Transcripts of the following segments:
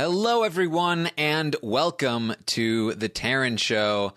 Hello, everyone, and welcome to the Taryn Show.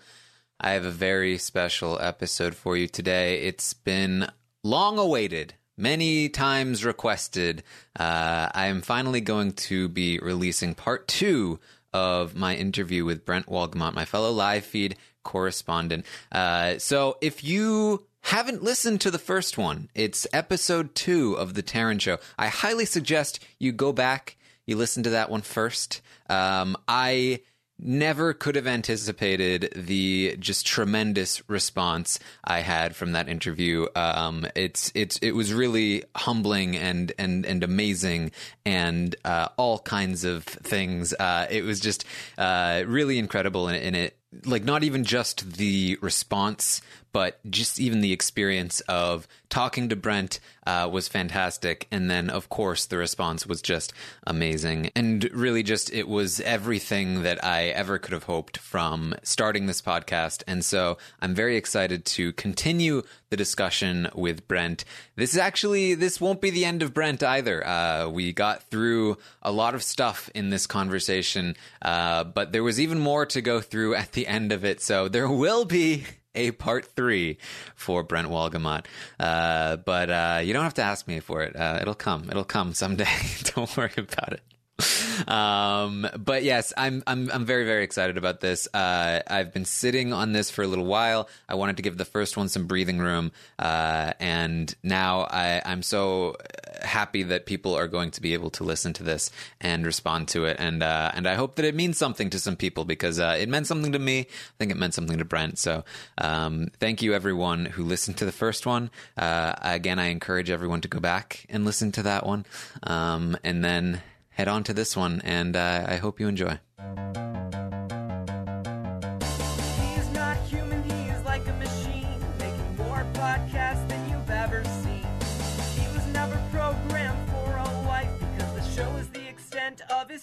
I have a very special episode for you today. It's been long awaited, many times requested. Uh, I am finally going to be releasing part two of my interview with Brent Wolgamott, my fellow live feed correspondent. Uh, so if you haven't listened to the first one, it's episode two of the Taryn Show. I highly suggest you go back, you listen to that one first. Um, I never could have anticipated the just tremendous response I had from that interview. Um, it's it's it was really humbling and and and amazing and uh, all kinds of things. Uh, it was just uh, really incredible, and it like not even just the response but just even the experience of talking to Brent uh, was fantastic. And then, of course, the response was just amazing. And really, just it was everything that I ever could have hoped from starting this podcast. And so I'm very excited to continue the discussion with Brent. This is actually, this won't be the end of Brent either. Uh, we got through a lot of stuff in this conversation, uh, but there was even more to go through at the end of it. So there will be a part three for Brent Wolgamott. Uh, but uh, you don't have to ask me for it. Uh, it'll come. It'll come someday. don't worry about it. Um, but yes, I'm I'm I'm very very excited about this. Uh, I've been sitting on this for a little while. I wanted to give the first one some breathing room, uh, and now I, I'm so happy that people are going to be able to listen to this and respond to it, and uh, and I hope that it means something to some people because uh, it meant something to me. I think it meant something to Brent. So um, thank you everyone who listened to the first one. Uh, again, I encourage everyone to go back and listen to that one, um, and then head on to this one, and uh, I hope you enjoy.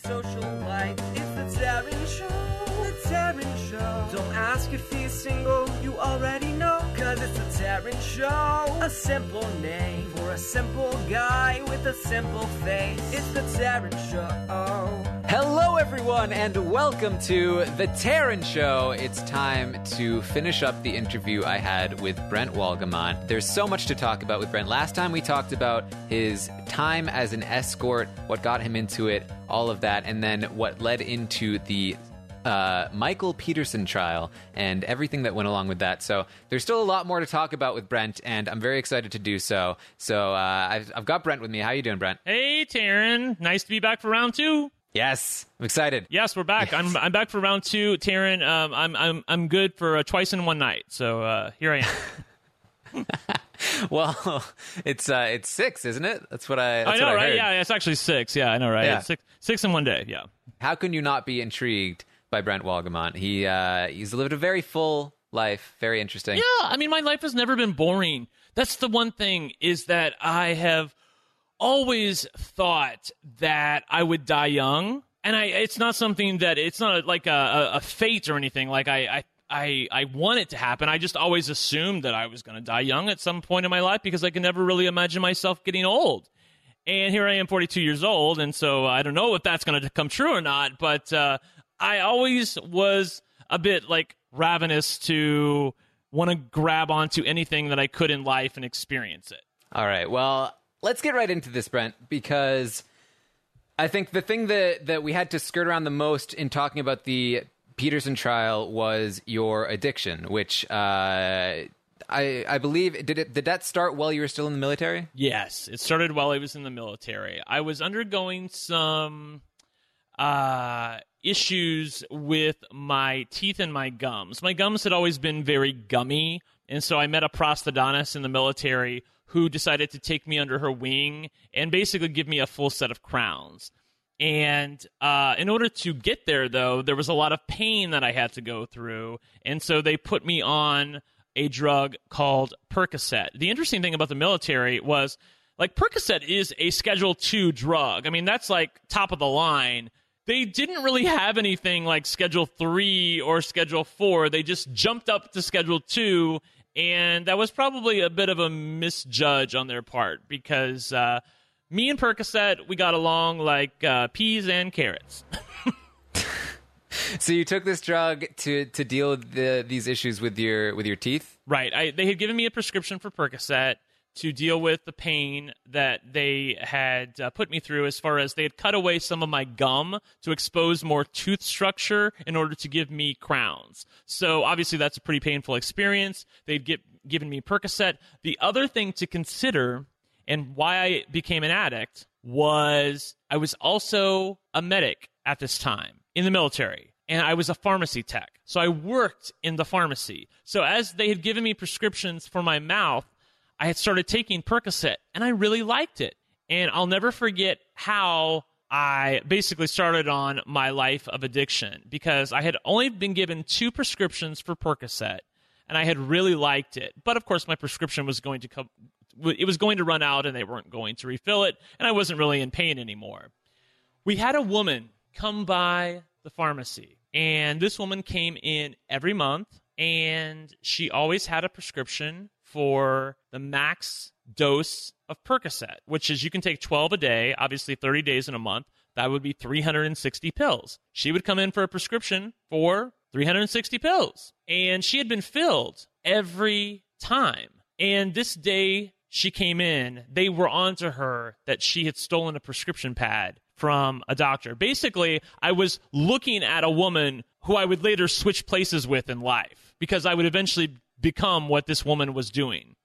Social life. It's the Taryn Show, the Taryn Show. Don't ask if he's single, you already know. It's the Taryn Show, a simple name for a simple guy with a simple face. It's the Taryn Show. Hello, everyone, and welcome to The Taryn Show. It's time to finish up the interview I had with Brent Wolgamott. There's so much to talk about with Brent. Last time we talked about his time as an escort, what got him into it, all of that, and then what led into the uh, Michael Peterson trial and everything that went along with that. So there's still a lot more to talk about with Brent, and I'm very excited to do so. So uh, I've, I've got Brent with me. How are you doing, Brent? Hey, Taryn. Nice to be back for round two. Yes, I'm excited. Yes, we're back. I'm I'm back for round two, Taryn. Um, I'm I'm I'm good for uh, twice in one night. So uh, here I am. Well, it's uh, it's six, isn't it? That's what I. That's I know, I right? heard. Yeah, it's actually six. Yeah, I know, right? Yeah. It's six six in one day. Yeah. How can you not be intrigued by Brent Wolgamott. He uh, he's lived a very full life, very interesting. Yeah, I mean, my life has never been boring. That's the one thing is that I have always thought that I would die young, and I it's not something that it's not like a, a, fate or anything. Like I, I I I want it to happen. I just always assumed that I was going to die young at some point in my life because I can never really imagine myself getting old. And here I am, 42 years old, and so I don't know if that's going to come true or not. But uh, I always was a bit like ravenous to want to grab onto anything that I could in life and experience it. All right. Well, let's get right into this, Brent, because I think the thing that that we had to skirt around the most in talking about the Peterson trial was your addiction, which uh, I I believe did it did that start while you were still in the military? Yes, it started while I was in the military. I was undergoing some uh, issues with my teeth and my gums. My gums had always been very gummy, and so I met a prosthodontist in the military who decided to take me under her wing and basically give me a full set of crowns. And uh, in order to get there, though, there was a lot of pain that I had to go through, and so they put me on a drug called Percocet. The interesting thing about the military was like Percocet is a Schedule Two drug. I mean, that's like top of the line. They didn't really have anything like Schedule Three or Schedule Four. They just jumped up to Schedule Two, and that was probably a bit of a misjudge on their part because uh, me and Percocet we got along like uh, peas and carrots. so you took this drug to to deal with the, these issues with your with your teeth. Right. I, they had given me a prescription for Percocet to deal with the pain that they had uh, put me through as far as they had cut away some of my gum to expose more tooth structure in order to give me crowns. So obviously that's a pretty painful experience. They'd get, given me Percocet. The other thing to consider and why I became an addict was I was also a medic at this time in the military and I was a pharmacy tech. So I worked in the pharmacy. So as they had given me prescriptions for my mouth, I had started taking Percocet and I really liked it. And I'll never forget how I basically started on my life of addiction because I had only been given two prescriptions for Percocet and I had really liked it. But of course, my prescription was going to come, it was going to run out and they weren't going to refill it, and I wasn't really in pain anymore. We had a woman come by the pharmacy, and this woman came in every month, and she always had a prescription for the max dose of Percocet, which is you can take 12 a day, obviously 30 days in a month. That would be 360 pills. She would come in for a prescription for 360 pills. And she had been filled every time. And this day she came in, they were onto her that she had stolen a prescription pad from a doctor. Basically, I was looking at a woman who I would later switch places with in life because I would eventually become what this woman was doing.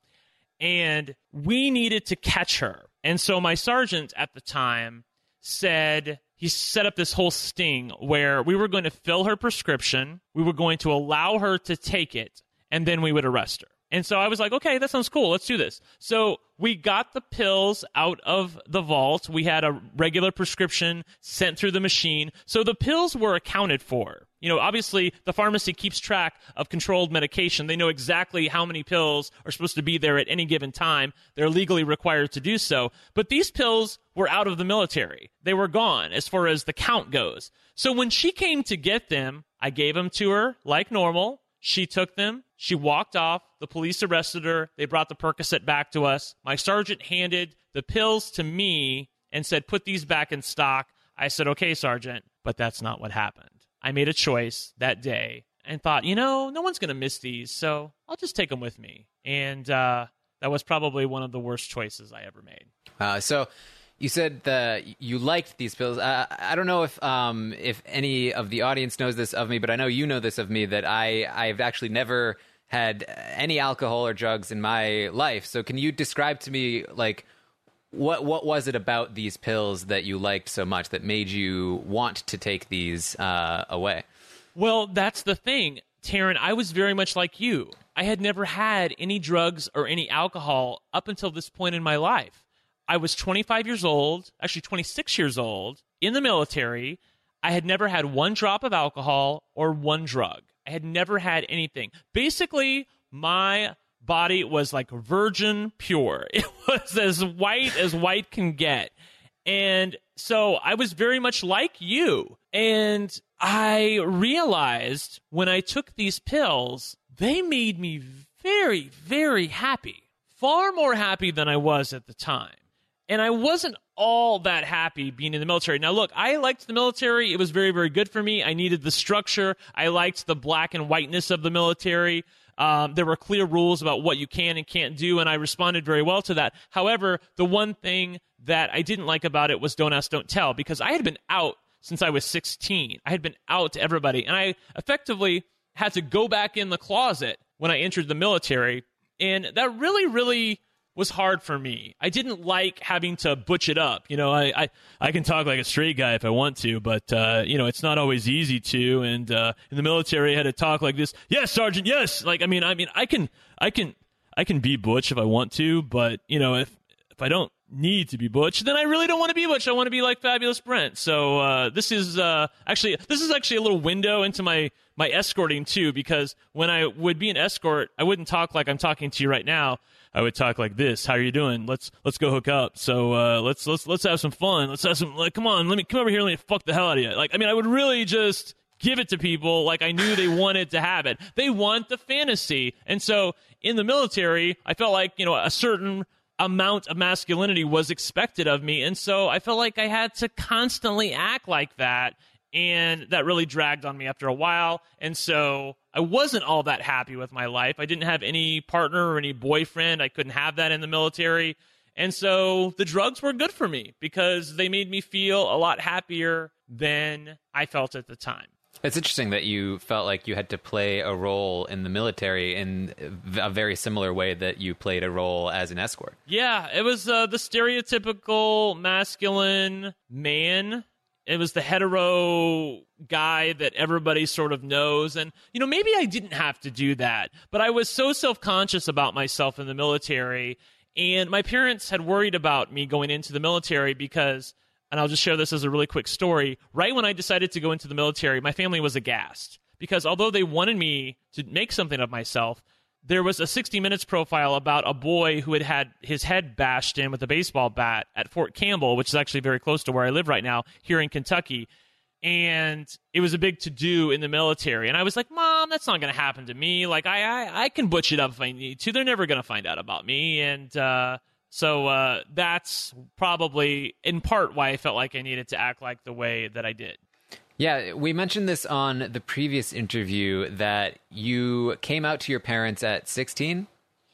And we needed to catch her. And so my sergeant at the time said, he set up this whole sting where we were going to fill her prescription, we were going to allow her to take it, and then we would arrest her. And so I was like, okay, that sounds cool. Let's do this. So we got the pills out of the vault. We had a regular prescription sent through the machine. So the pills were accounted for. You know, obviously the pharmacy keeps track of controlled medication. They know exactly how many pills are supposed to be there at any given time. They're legally required to do so. But these pills were out of the military. They were gone as far as the count goes. So when she came to get them, I gave them to her like normal. She took them. She walked off. The police arrested her. They brought the Percocet back to us. My sergeant handed the pills to me and said, Put these back in stock. I said, Okay, Sergeant. But that's not what happened. I made a choice that day and thought, you know, no one's going to miss these, so I'll just take them with me. And uh, that was probably one of the worst choices I ever made. Uh, so you said that you liked these pills. Uh, I don't know if um, if any of the audience knows this of me, but I know you know this of me that I I've actually never had any alcohol or drugs in my life. So can you describe to me like what what was it about these pills that you liked so much that made you want to take these uh, away? Well, that's the thing, Taryn. I was very much like you. I had never had any drugs or any alcohol up until this point in my life. I was 25 years old, actually 26 years old, in the military. I had never had one drop of alcohol or one drug. I had never had anything. Basically, my body was like virgin pure. It was as white as white can get. And so I was very much like you. And I realized when I took these pills, they made me very, very happy. Far more happy than I was at the time. And I wasn't all that happy being in the military. Now, look, I liked the military. It was very, very good for me. I needed the structure. I liked the black and whiteness of the military. Um, there were clear rules about what you can and can't do, and I responded very well to that. However, the one thing that I didn't like about it was don't ask, don't tell, because I had been out since I was 16. I had been out to everybody, and I effectively had to go back in the closet when I entered the military. And that really, really was hard for me. I didn't like having to butch it up. You know, I, I, I can talk like a straight guy if I want to, but, uh, you know, it's not always easy to. And, uh, in the military, I had to talk like this. Yes, Sergeant. Yes. Like, I mean, I mean, I can, I can, I can be butch if I want to, but, you know, if, if I don't need to be butch, then I really don't want to be butch. I want to be like fabulous Brent. So, uh, this is, uh, actually, this is actually a little window into my, my escorting too, because when I would be an escort, I wouldn't talk like I'm talking to you right now. I would talk like this. How are you doing? Let's let's go hook up. So uh, let's let's let's have some fun. Let's have some like come on, let me come over here let me fuck the hell out of you. Like I mean, I would really just give it to people like I knew they wanted to have it. They want the fantasy. And so in the military, I felt like, you know, a certain amount of masculinity was expected of me. And so I felt like I had to constantly act like that and that really dragged on me after a while. And so I wasn't all that happy with my life. I didn't have any partner or any boyfriend. I couldn't have that in the military. And so the drugs were good for me because they made me feel a lot happier than I felt at the time. It's interesting that you felt like you had to play a role in the military in a very similar way that you played a role as an escort. Yeah, it was uh, the stereotypical masculine man. It was the hetero guy that everybody sort of knows. And, you know, maybe I didn't have to do that, but I was so self conscious about myself in the military. And my parents had worried about me going into the military because and I'll just share this as a really quick story. Right when I decided to go into the military, my family was aghast because although they wanted me to make something of myself, there was a 60 Minutes profile about a boy who had had his head bashed in with a baseball bat at Fort Campbell, which is actually very close to where I live right now, here in Kentucky. And it was a big to do in the military. And I was like, Mom, that's not going to happen to me. Like, I, I, I can butch it up if I need to. They're never going to find out about me. And, uh, so uh, that's probably in part why I felt like I needed to act like the way that I did. Yeah, we mentioned this on the previous interview that you came out to your parents at 16,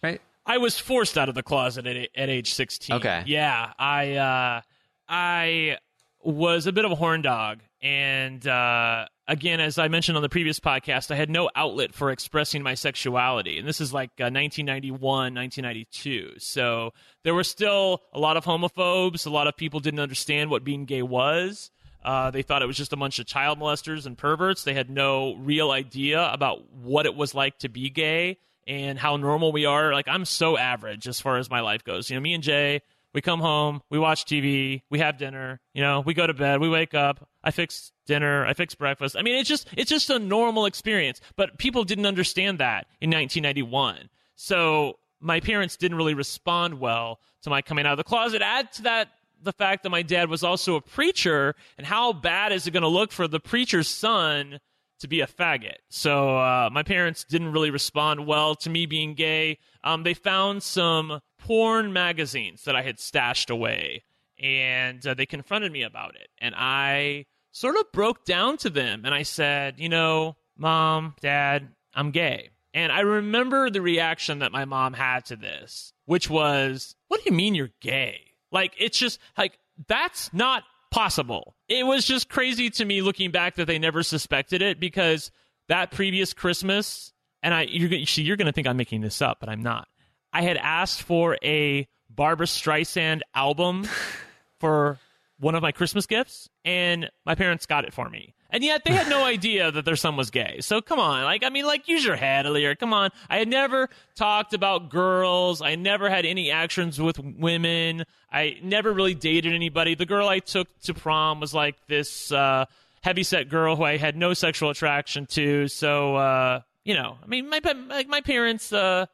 right? I was forced out of the closet at, at age 16. Okay. Yeah, I uh, I was a bit of a horn dog and uh, again, as I mentioned on the previous podcast, I had no outlet for expressing my sexuality. And this is like uh, 1991, 1992. So there were still a lot of homophobes. A lot of people didn't understand what being gay was. Uh, they thought it was just a bunch of child molesters and perverts. They had no real idea about what it was like to be gay and how normal we are. Like, I'm so average as far as my life goes. You know, me and Jay, we come home, we watch TV, we have dinner, you know, we go to bed, we wake up, I fix dinner, I fix breakfast. I mean, it's just it's just a normal experience, but people didn't understand that in 1991. So, my parents didn't really respond well to my coming out of the closet. Add to that the fact that my dad was also a preacher, and how bad is it going to look for the preacher's son to be a faggot? So uh, my parents didn't really respond well to me being gay. Um, they found some porn magazines that I had stashed away, and uh, they confronted me about it. And I sort of broke down to them and I said, you know, mom, dad, I'm gay. And I remember the reaction that my mom had to this, which was, what do you mean you're gay? Like, it's just like, that's not possible. It was just crazy to me looking back that they never suspected it because that previous Christmas, and I, you're, see, you're going to think I'm making this up, but I'm not. I had asked for a Barbra Streisand album for one of my Christmas gifts, and my parents got it for me. And yet they had no idea that their son was gay. So come on, like I mean, like use your head, Lear. Come on. I had never talked about girls. I never had any actions with women. I never really dated anybody. The girl I took to prom was like this uh, heavyset girl who I had no sexual attraction to. So uh, you know, I mean, my like my parents. Uh,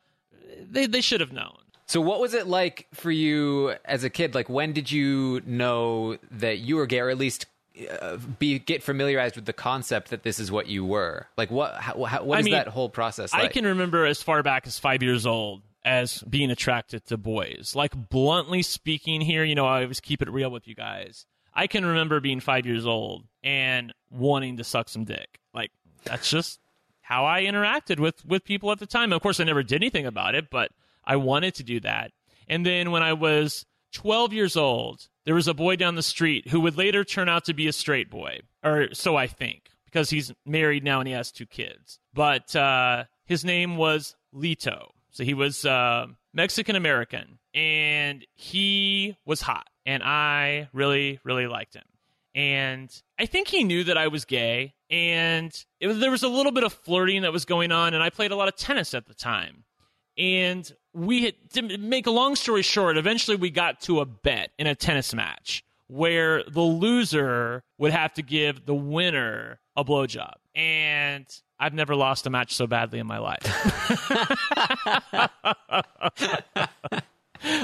they they should have known. So what was it like for you as a kid? Like when did you know that you were gay, or at least uh, be get familiarized with the concept that this is what you were? Like what how, how, what I is mean, that whole process like? I can remember as far back as five years old as being attracted to boys. Like bluntly speaking, here, you know, I always keep it real with you guys. I can remember being five years old and wanting to suck some dick. Like that's just how I interacted with with people at the time. Of course, I never did anything about it, but I wanted to do that. And then when I was 12 years old, there was a boy down the street who would later turn out to be a straight boy, or so I think, because he's married now and he has two kids. But uh, his name was Lito. So he was uh, Mexican American, and he was hot, and I really, really liked him and I think he knew that I was gay, and was, there was a little bit of flirting that was going on, and I played a lot of tennis at the time, and we had to make a long story short. Eventually, we got to a bet in a tennis match where the loser would have to give the winner a blowjob, and I've never lost a match so badly in my life.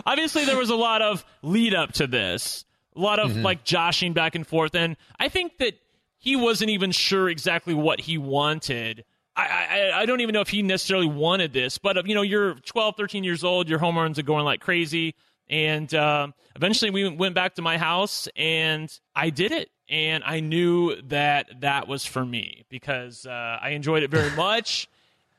Obviously, there was a lot of lead up to this a lot of mm-hmm. like joshing back and forth. And I think that he wasn't even sure exactly what he wanted. I, I, I don't even know if he necessarily wanted this, but you know, you're 12, 13 years old, your hormones are going like crazy, And uh, eventually we went back to my house and I did it. And I knew that that was for me because uh, I enjoyed it very much.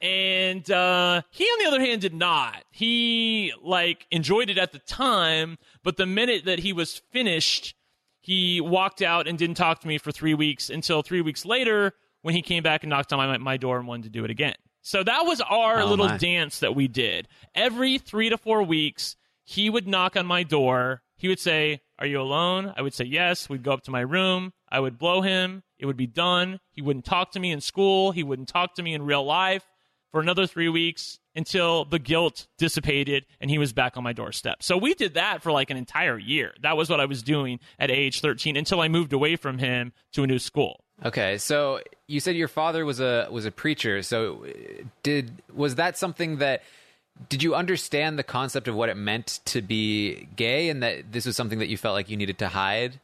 And uh, he, on the other hand, did not. He like enjoyed it at the time, but the minute that he was finished, he walked out and didn't talk to me for three weeks until three weeks later when he came back and knocked on my, my door and wanted to do it again. So that was our Oh, little my. dance that we did. Every three to four weeks, he would knock on my door. He would say, Are you alone? I would say yes. We'd go up to my room. I would blow him. It would be done. He wouldn't talk to me in school. He wouldn't talk to me in real life for another three weeks until the guilt dissipated and he was back on my doorstep. So we did that for like an entire year. That was what I was doing at age 13 until I moved away from him to a new school. Okay, so you said your father was a was a preacher. So uh, did was that something that did you understand the concept of what it meant to be gay and that this was something that you felt like you needed to hide?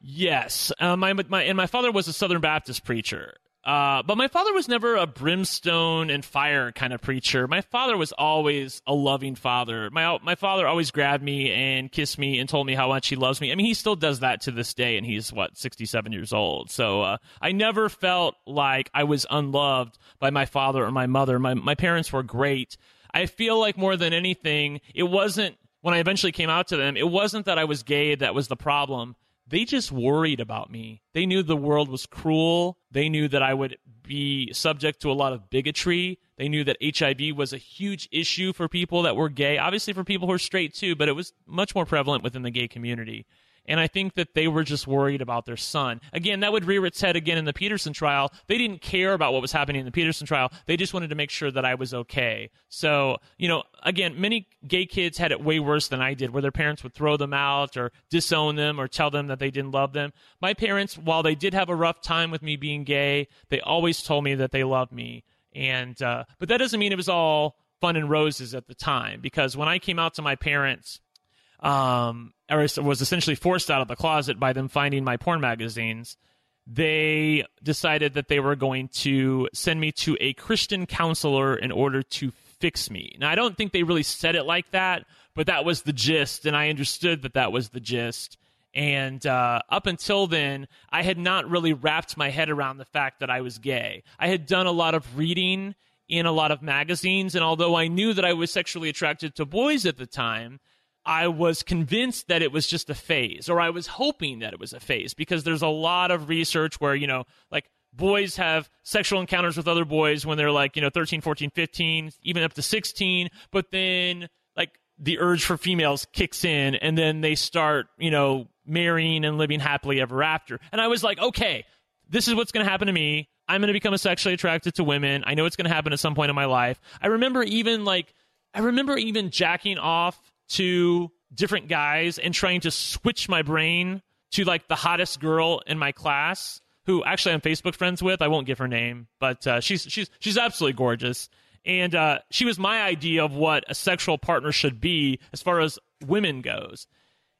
Yes, uh, my my and my father was a Southern Baptist preacher. Uh, but my father was never a brimstone and fire kind of preacher. My father was always a loving father. My my father always grabbed me and kissed me and told me how much he loves me. I mean, he still does that to this day, and he's what sixty seven years old. So uh, I never felt like I was unloved by my father or my mother. My my parents were great. I feel like more than anything, it wasn't when I eventually came out to them. It wasn't that I was gay that was the problem they just worried about me. They knew the world was cruel. They knew that I would be subject to a lot of bigotry. They knew that HIV was a huge issue for people that were gay, obviously for people who are straight too, but it was much more prevalent within the gay community. And I think that they were just worried about their son. Again, that would rear its head again in the Peterson trial. They didn't care about what was happening in the Peterson trial. They just wanted to make sure that I was okay. So, you know, again, many gay kids had it way worse than I did, where their parents would throw them out or disown them or tell them that they didn't love them. My parents, while they did have a rough time with me being gay, they always told me that they loved me. And, uh, but that doesn't mean it was all fun and roses at the time, because when I came out to my parents, um, or was essentially forced out of the closet by them finding my porn magazines, they decided that they were going to send me to a Christian counselor in order to fix me. Now, I don't think they really said it like that, but that was the gist, and I understood that that was the gist. And uh, up until then, I had not really wrapped my head around the fact that I was gay. I had done a lot of reading in a lot of magazines, and although I knew that I was sexually attracted to boys at the time, I was convinced that it was just a phase, or I was hoping that it was a phase, because there's a lot of research where, you know, like boys have sexual encounters with other boys when they're like, you know, 13, 14, 15, even up to 16, but then like the urge for females kicks in and then they start, you know, marrying and living happily ever after. And I was like, okay, this is what's going to happen to me. I'm going to become sexually attracted to women. I know it's going to happen at some point in my life. I remember even like, I remember even jacking off to different guys and trying to switch my brain to like the hottest girl in my class who actually I'm Facebook friends with. I won't give her name, but uh, she's she's she's absolutely gorgeous. And uh, she was my idea of what a sexual partner should be as far as women goes.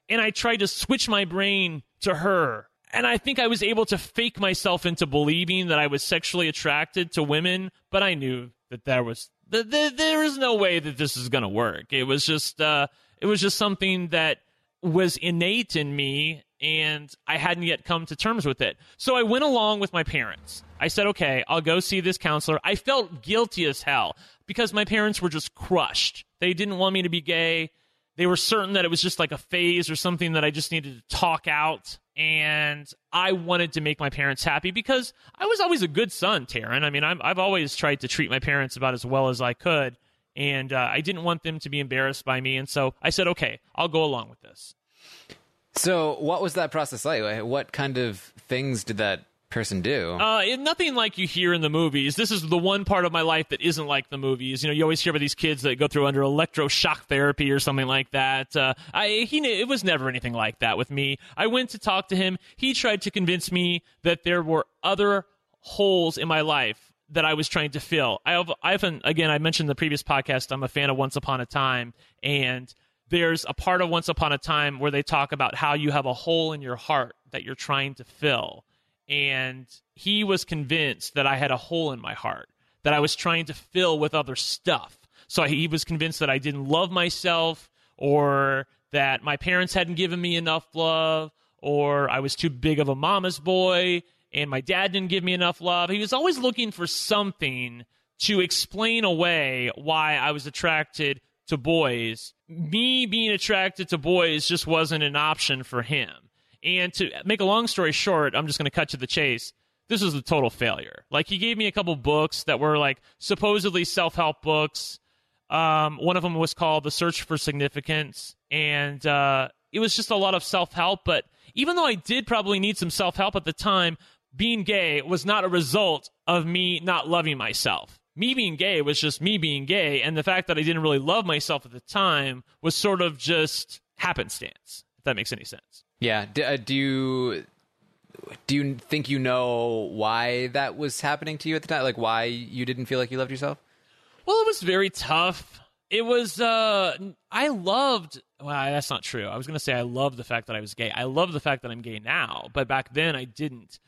And I tried to switch my brain to her. And I think I was able to fake myself into believing that I was sexually attracted to women, but I knew that there was that there, there is no way that this is going to work. It was just uh, it was just something that was innate in me and I hadn't yet come to terms with it. So I went along with my parents. I said, okay, I'll go see this counselor. I felt guilty as hell because my parents were just crushed. They didn't want me to be gay. They were certain that it was just like a phase or something that I just needed to talk out. And I wanted to make my parents happy because I was always a good son, Taryn. I mean, I'm, I've always tried to treat my parents about as well as I could. And uh, I didn't want them to be embarrassed by me. And so I said, okay, I'll go along with this. So, what was that process like? What kind of things did that person do? Uh, nothing like you hear in the movies. This is the one part of my life that isn't like the movies. You know, you always hear about these kids that go through under electroshock therapy or something like that. Uh, I he it was never anything like that with me. I went to talk to him. He tried to convince me that there were other holes in my life that I was trying to fill. I have, I haven't again. I mentioned in the previous podcast. I'm a fan of Once Upon a Time, and there's a part of Once Upon a Time where they talk about how you have a hole in your heart that you're trying to fill and he was convinced that I had a hole in my heart that I was trying to fill with other stuff. So he was convinced that I didn't love myself or that my parents hadn't given me enough love, or I was too big of a mama's boy, and my dad didn't give me enough love. He was always looking for something to explain away why I was attracted to boys. Me being attracted to boys just wasn't an option for him. And to make a long story short, I'm just going to cut to the chase. This was a total failure. Like he gave me a couple books that were like supposedly self-help books. Um, one of them was called The Search for Significance, and uh, it was just a lot of self-help. But even though I did probably need some self-help at the time, being gay was not a result of me not loving myself me being gay was just me being gay, and the fact that I didn't really love myself at the time was sort of just happenstance. If that makes any sense. Yeah. Do, uh, do you do you think you know why that was happening to you at the time? Like why you didn't feel like you loved yourself? Well, it was very tough. It was. uh I loved. Well, that's not true. I was going to say I loved the fact that I was gay. I love the fact that I'm gay now, but back then I didn't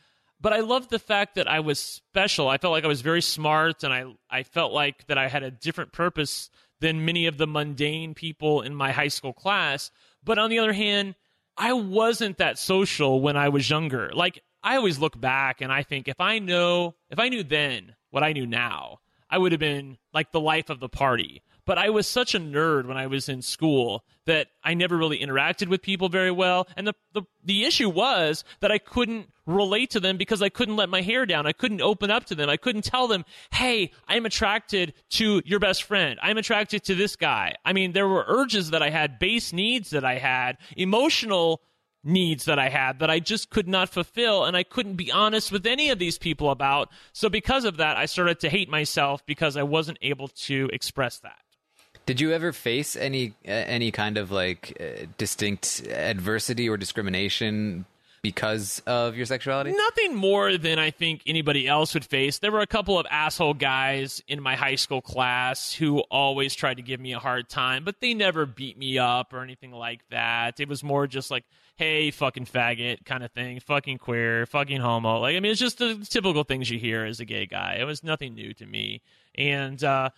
but I loved the fact that I was special. I felt like I was very smart, and I I felt like that I had a different purpose than many of the mundane people in my high school class. But on the other hand, I wasn't that social when I was younger. Like I always look back and I think if I know if I knew then what I knew now, I would have been like the life of the party. But I was such a nerd when I was in school that I never really interacted with people very well. And the, the, the issue was that I couldn't relate to them because I couldn't let my hair down. I couldn't open up to them. I couldn't tell them, hey, I'm attracted to your best friend. I'm attracted to this guy. I mean, there were urges that I had, base needs that I had, emotional needs that I had that I just could not fulfill and I couldn't be honest with any of these people about. So because of that, I started to hate myself because I wasn't able to express that. Did you ever face any uh, any kind of like uh, distinct adversity or discrimination because of your sexuality? Nothing more than I think anybody else would face. There were a couple of asshole guys in my high school class who always tried to give me a hard time, but they never beat me up or anything like that. It was more just like, hey, fucking faggot kind of thing, fucking queer, fucking homo. Like, I mean, it's just the typical things you hear as a gay guy. It was nothing new to me. And, uh,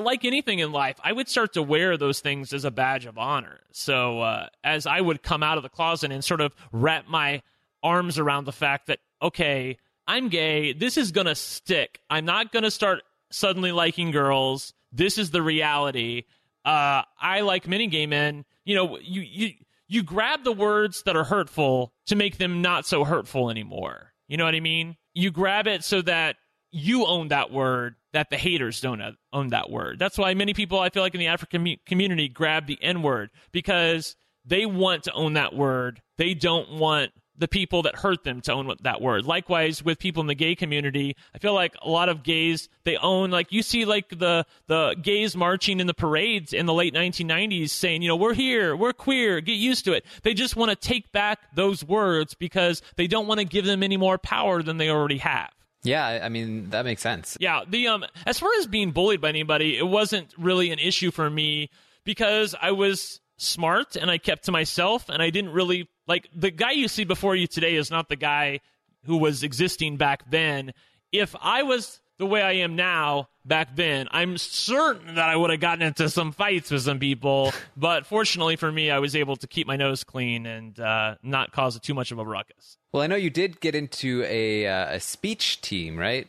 like anything in life, I would start to wear those things as a badge of honor. So uh, as I would come out of the closet and sort of wrap my arms around the fact that okay, I'm gay. This is gonna stick. I'm not gonna start suddenly liking girls. This is the reality. Uh, I like many gay men. You know, you you you grab the words that are hurtful to make them not so hurtful anymore. You know what I mean? You grab it so that you own that word that the haters don't own that word. That's why many people I feel like in the African community grab the N word because they want to own that word. They don't want the people that hurt them to own that word. Likewise, with people in the gay community, I feel like a lot of gays they own like you see like the the gays marching in the parades in the late 1990s saying, you know, we're here, we're queer, get used to it. They just want to take back those words because they don't want to give them any more power than they already have. Yeah, I mean that makes sense. Yeah, the um as far as being bullied by anybody, it wasn't really an issue for me because I was smart and I kept to myself and I didn't really like the guy you see before you today is not the guy who was existing back then. If I was the way I am now back then, I'm certain that I would have gotten into some fights with some people. but fortunately for me, I was able to keep my nose clean and uh, not cause too much of a ruckus. Well, I know you did get into a uh, a speech team, right?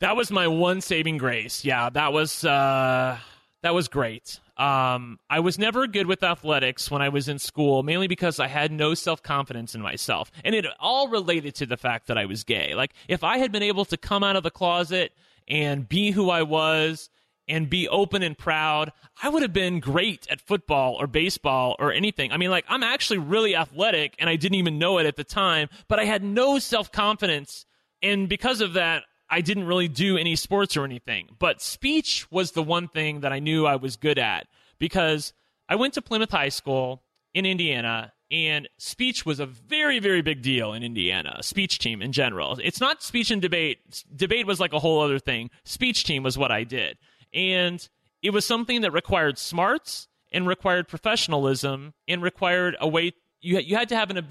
That was my one saving grace. Yeah, that was uh, that was great. Um, I was never good with athletics when I was in school, mainly because I had no self confidence in myself. And it all related to the fact that I was gay. Like, if I had been able to come out of the closet and be who I was and be open and proud, I would have been great at football or baseball or anything. I mean, like, I'm actually really athletic and I didn't even know it at the time, but I had no self confidence. And because of that, I didn't really do any sports or anything, but speech was the one thing that I knew I was good at because I went to Plymouth High School in Indiana and speech was a very very big deal in Indiana speech team in general. It's not speech and debate. Debate was like a whole other thing. Speech team was what I did. And it was something that required smarts and required professionalism and required a way you you had to have an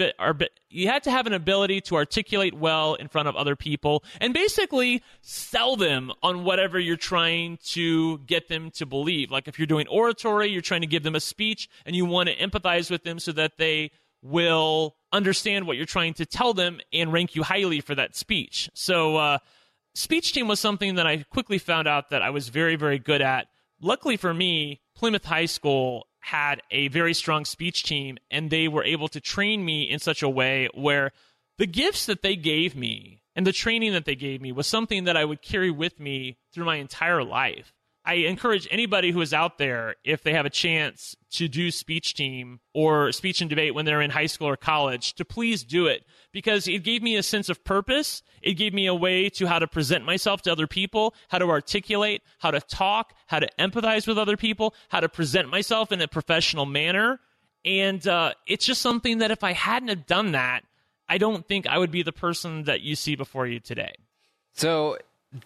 you had to have an ability to articulate well in front of other people and basically sell them on whatever you're trying to get them to believe. Like if you're doing oratory, you're trying to give them a speech and you want to empathize with them so that they will understand what you're trying to tell them and rank you highly for that speech. So uh, speech team was something that I quickly found out that I was very very good at. Luckily for me, Plymouth High School had a very strong speech team and they were able to train me in such a way where the gifts that they gave me and the training that they gave me was something that I would carry with me through my entire life. I encourage anybody who is out there, if they have a chance to do speech team or speech and debate when they're in high school or college, to please do it because it gave me a sense of purpose. It gave me a way to how to present myself to other people, how to articulate, how to talk, how to empathize with other people, how to present myself in a professional manner. And uh, it's just something that if I hadn't have done that, I don't think I would be the person that you see before you today. So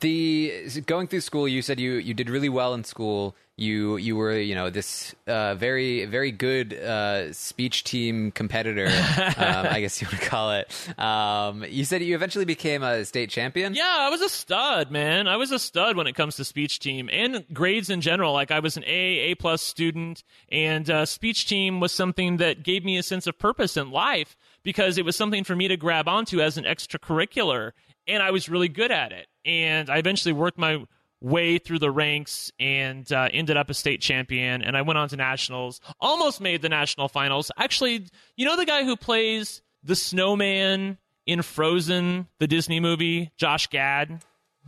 the going through school you said you you did really well in school. You you were you know this uh, very very good uh, speech team competitor um, i guess you would call it. Um, you said you eventually became a state champion? Yeah i was a stud man. I was a stud when it comes to speech team and grades in general. Like i was an a a plus student and uh, speech team was something that gave me a sense of purpose in life because it was something for me to grab onto as an extracurricular and I was really good at it. And I eventually worked my way through the ranks and uh, ended up a state champion. And I went on to nationals, almost made the national finals. Actually, you know the guy who plays the snowman in Frozen, the Disney movie, Josh Gad?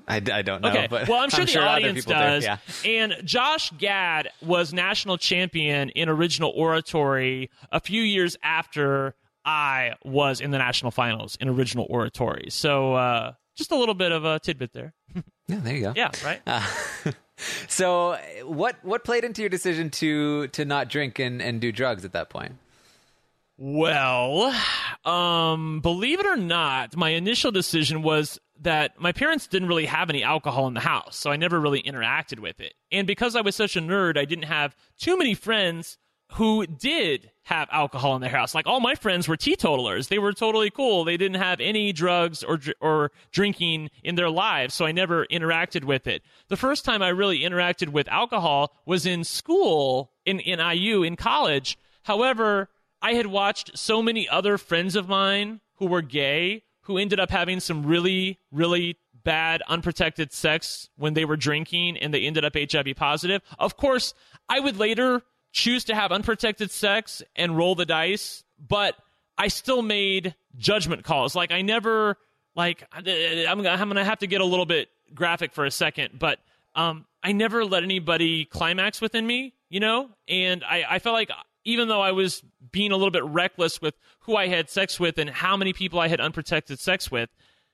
I, I don't know. Okay. But well, I'm sure I'm the sure audience does. Do, yeah. And Josh Gad was national champion in original oratory a few years after I was in the national finals in original oratory. So uh, just a little bit of a tidbit there. yeah, there you go. Yeah, right. Uh, so what what played into your decision to to not drink and, and do drugs at that point? Well, um, believe it or not, my initial decision was that my parents didn't really have any alcohol in the house, so I never really interacted with it. And because I was such a nerd, I didn't have too many friends who did have alcohol in their house. Like all my friends were teetotalers. They were totally cool. They didn't have any drugs or or drinking in their lives, so I never interacted with it. The first time I really interacted with alcohol was in school in in IU in college. However, I had watched so many other friends of mine who were gay who ended up having some really really bad unprotected sex when they were drinking and they ended up HIV positive. Of course, I would later choose to have unprotected sex and roll the dice, but I still made judgment calls. Like I never like I'm gonna, I'm gonna have to get a little bit graphic for a second, but um, I never let anybody climax within me, you know, and I, I felt like even though I was being a little bit reckless with who I had sex with and how many people I had unprotected sex with,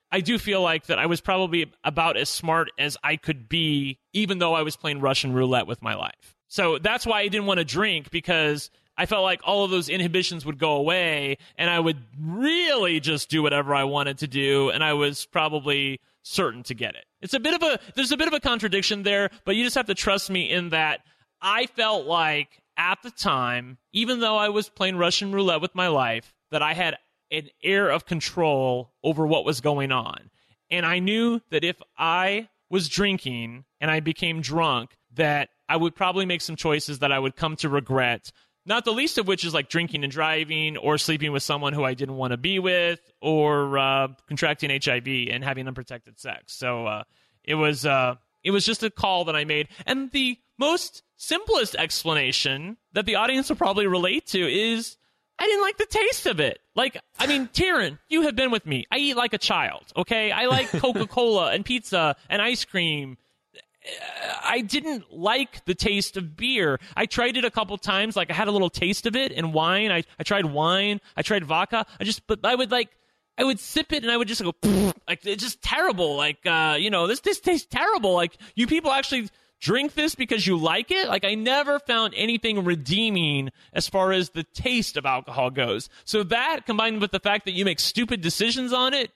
I do feel like that I was probably about as smart as I could be, even though I was playing Russian roulette with my life. So that's why I didn't want to drink because I felt like all of those inhibitions would go away and I would really just do whatever I wanted to do and I was probably certain to get it. It's a bit of a there's a bit of a contradiction there, but you just have to trust me in that I felt like at the time, even though I was playing Russian roulette with my life, that I had an air of control over what was going on. And I knew that if I was drinking and I became drunk, that I would probably make some choices that I would come to regret. Not the least of which is like drinking and driving, or sleeping with someone who I didn't want to be with, or uh, contracting HIV and having unprotected sex. So uh, it was uh, it was just a call that I made, and the most simplest explanation that the audience will probably relate to is I didn't like the taste of it. Like, I mean, Taryn, you have been with me. I eat like a child, okay? I like Coca Cola and pizza and ice cream I didn't like the taste of beer. I tried it a couple times. Like I had a little taste of it and wine. I, I tried wine. I tried vodka. I just, but I would like, I would sip it and I would just go, like it's just terrible. Like, uh, you know, this, this tastes terrible. Like you people actually drink this because you like it. Like I never found anything redeeming as far as the taste of alcohol goes. So that combined with the fact that you make stupid decisions on it,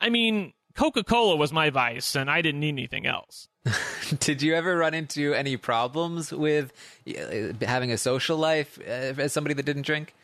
I mean, Coca Cola was my vice and I didn't need anything else. Did you ever run into any problems with uh, having a social life uh, as somebody that didn't drink?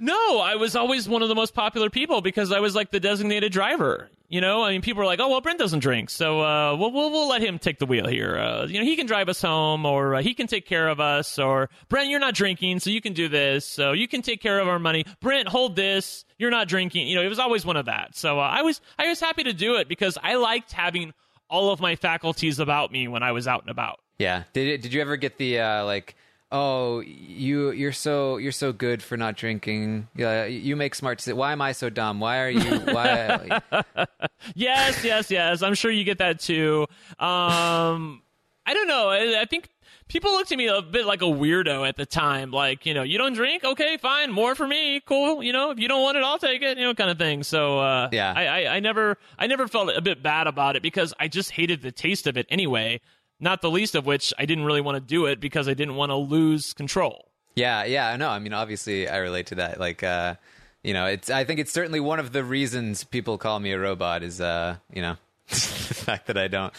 No, I was always one of the most popular people because I was like the designated driver. You know, I mean, people were like, "Oh, well, Brent doesn't drink, so uh, we'll, we'll we'll let him take the wheel here. Uh, you know, he can drive us home, or uh, he can take care of us, or Brent, you're not drinking, so you can do this, so you can take care of our money. Brent, hold this. You're not drinking. You know, it was always one of that. So uh, I was I was happy to do it because I liked having all of my faculties about me when I was out and about. Yeah. Did did you ever get the uh, like? Oh, you you're so you're so good for not drinking. Yeah, you make smart. deci- Why am I so dumb? Why are you? Why? yes, yes, yes. I'm sure you get that too. Um, I don't know. I, I think people looked at me a bit like a weirdo at the time. Like, you know, you don't drink? Okay, fine. More for me. Cool. You know, if you don't want it, I'll take it. You know, kind of thing. So, uh, Yeah. I, I, I never, I never felt a bit bad about it because I just hated the taste of it anyway. Not the least of which I didn't really want to do it because I didn't want to lose control. Yeah, yeah, I know. I mean, obviously, I relate to that. Like, uh, you know, it's. I think it's certainly one of the reasons people call me a robot is, uh, you know, the fact that I don't.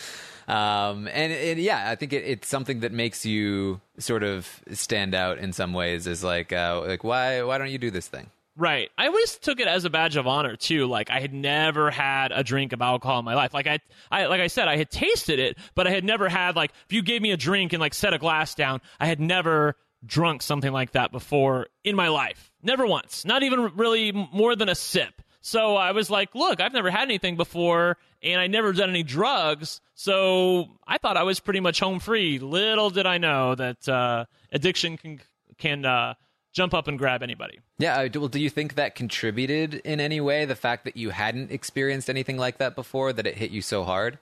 Um, and, and yeah, I think it, it's something that makes you sort of stand out in some ways. Is like, uh, like why why don't you do this thing? Right. I always took it as a badge of honor too. Like I had never had a drink of alcohol in my life. Like I, I, like I said, I had tasted it, but I had never had like if you gave me a drink and like set a glass down, I had never drunk something like that before in my life. Never once. Not even really more than a sip. So I was like, look, I've never had anything before and I never done any drugs. So I thought I was pretty much home free. Little did I know that uh, addiction can can uh, jump up and grab anybody. Yeah. Well, do you think that contributed in any way? The fact that you hadn't experienced anything like that before, that it hit you so hard.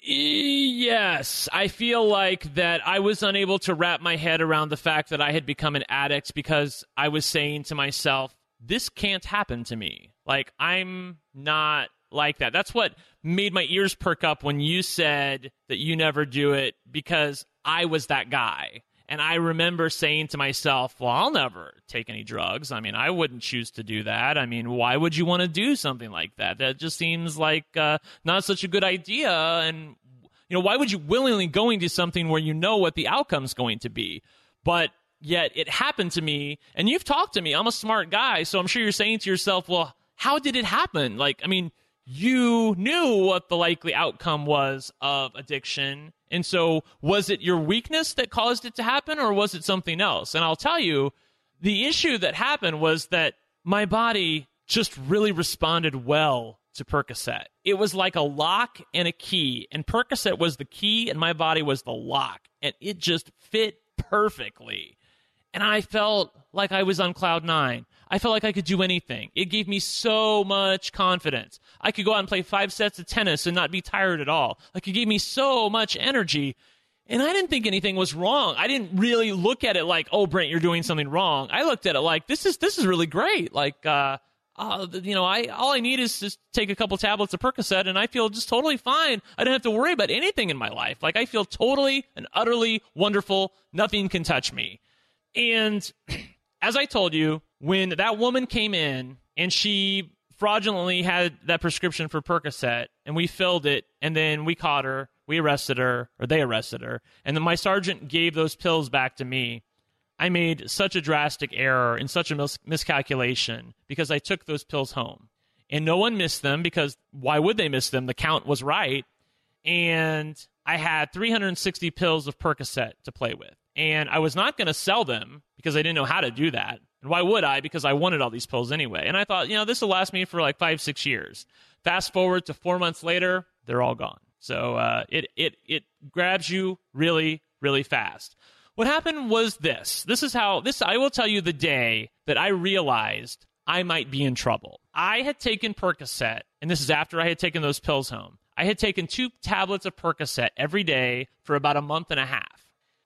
Yes, I feel like that I was unable to wrap my head around the fact that I had become an addict because I was saying to myself, this can't happen to me. Like, I'm not like that. That's what made my ears perk up when you said that you never do it because I was that guy. And I remember saying to myself, well, I'll never take any drugs. I mean, I wouldn't choose to do that. I mean, why would you want to do something like that? That just seems like uh, not such a good idea. And, you know, why would you willingly go into something where you know what the outcome's going to be? But yet it happened to me. And you've talked to me. I'm a smart guy. So I'm sure you're saying to yourself, well, how did it happen? Like, I mean, you knew what the likely outcome was of addiction. And so, was it your weakness that caused it to happen, or was it something else? And I'll tell you, the issue that happened was that my body just really responded well to Percocet. It was like a lock and a key, and Percocet was the key, and my body was the lock, and it just fit perfectly. And I felt like I was on cloud nine. I felt like I could do anything. It gave me so much confidence. I could go out and play five sets of tennis and not be tired at all. Like it gave me so much energy. And I didn't think anything was wrong. I didn't really look at it like, "Oh, Brent, you're doing something wrong." I looked at it like, "This is this is really great." Like, uh, uh, you know, I all I need is just take a couple tablets of Percocet, and I feel just totally fine. I don't have to worry about anything in my life. Like, I feel totally and utterly wonderful. Nothing can touch me. And as I told you, when that woman came in and she fraudulently had that prescription for Percocet and we filled it and then we caught her, we arrested her, or they arrested her, and then my sergeant gave those pills back to me. I made such a drastic error and such a mis- miscalculation because I took those pills home. And no one missed them because why would they miss them? The count was right. And I had 360 pills of Percocet to play with. And I was not going to sell them because I didn't know how to do that. And why would I? Because I wanted all these pills anyway. And I thought, you know, this will last me for like five, six years. Fast forward to four months later, they're all gone. So uh, it it it grabs you really really fast. What happened was this. This is how this. I will tell you the day that I realized I might be in trouble. I had taken Percocet, and this is after I had taken those pills home. I had taken two tablets of Percocet every day for about a month and a half.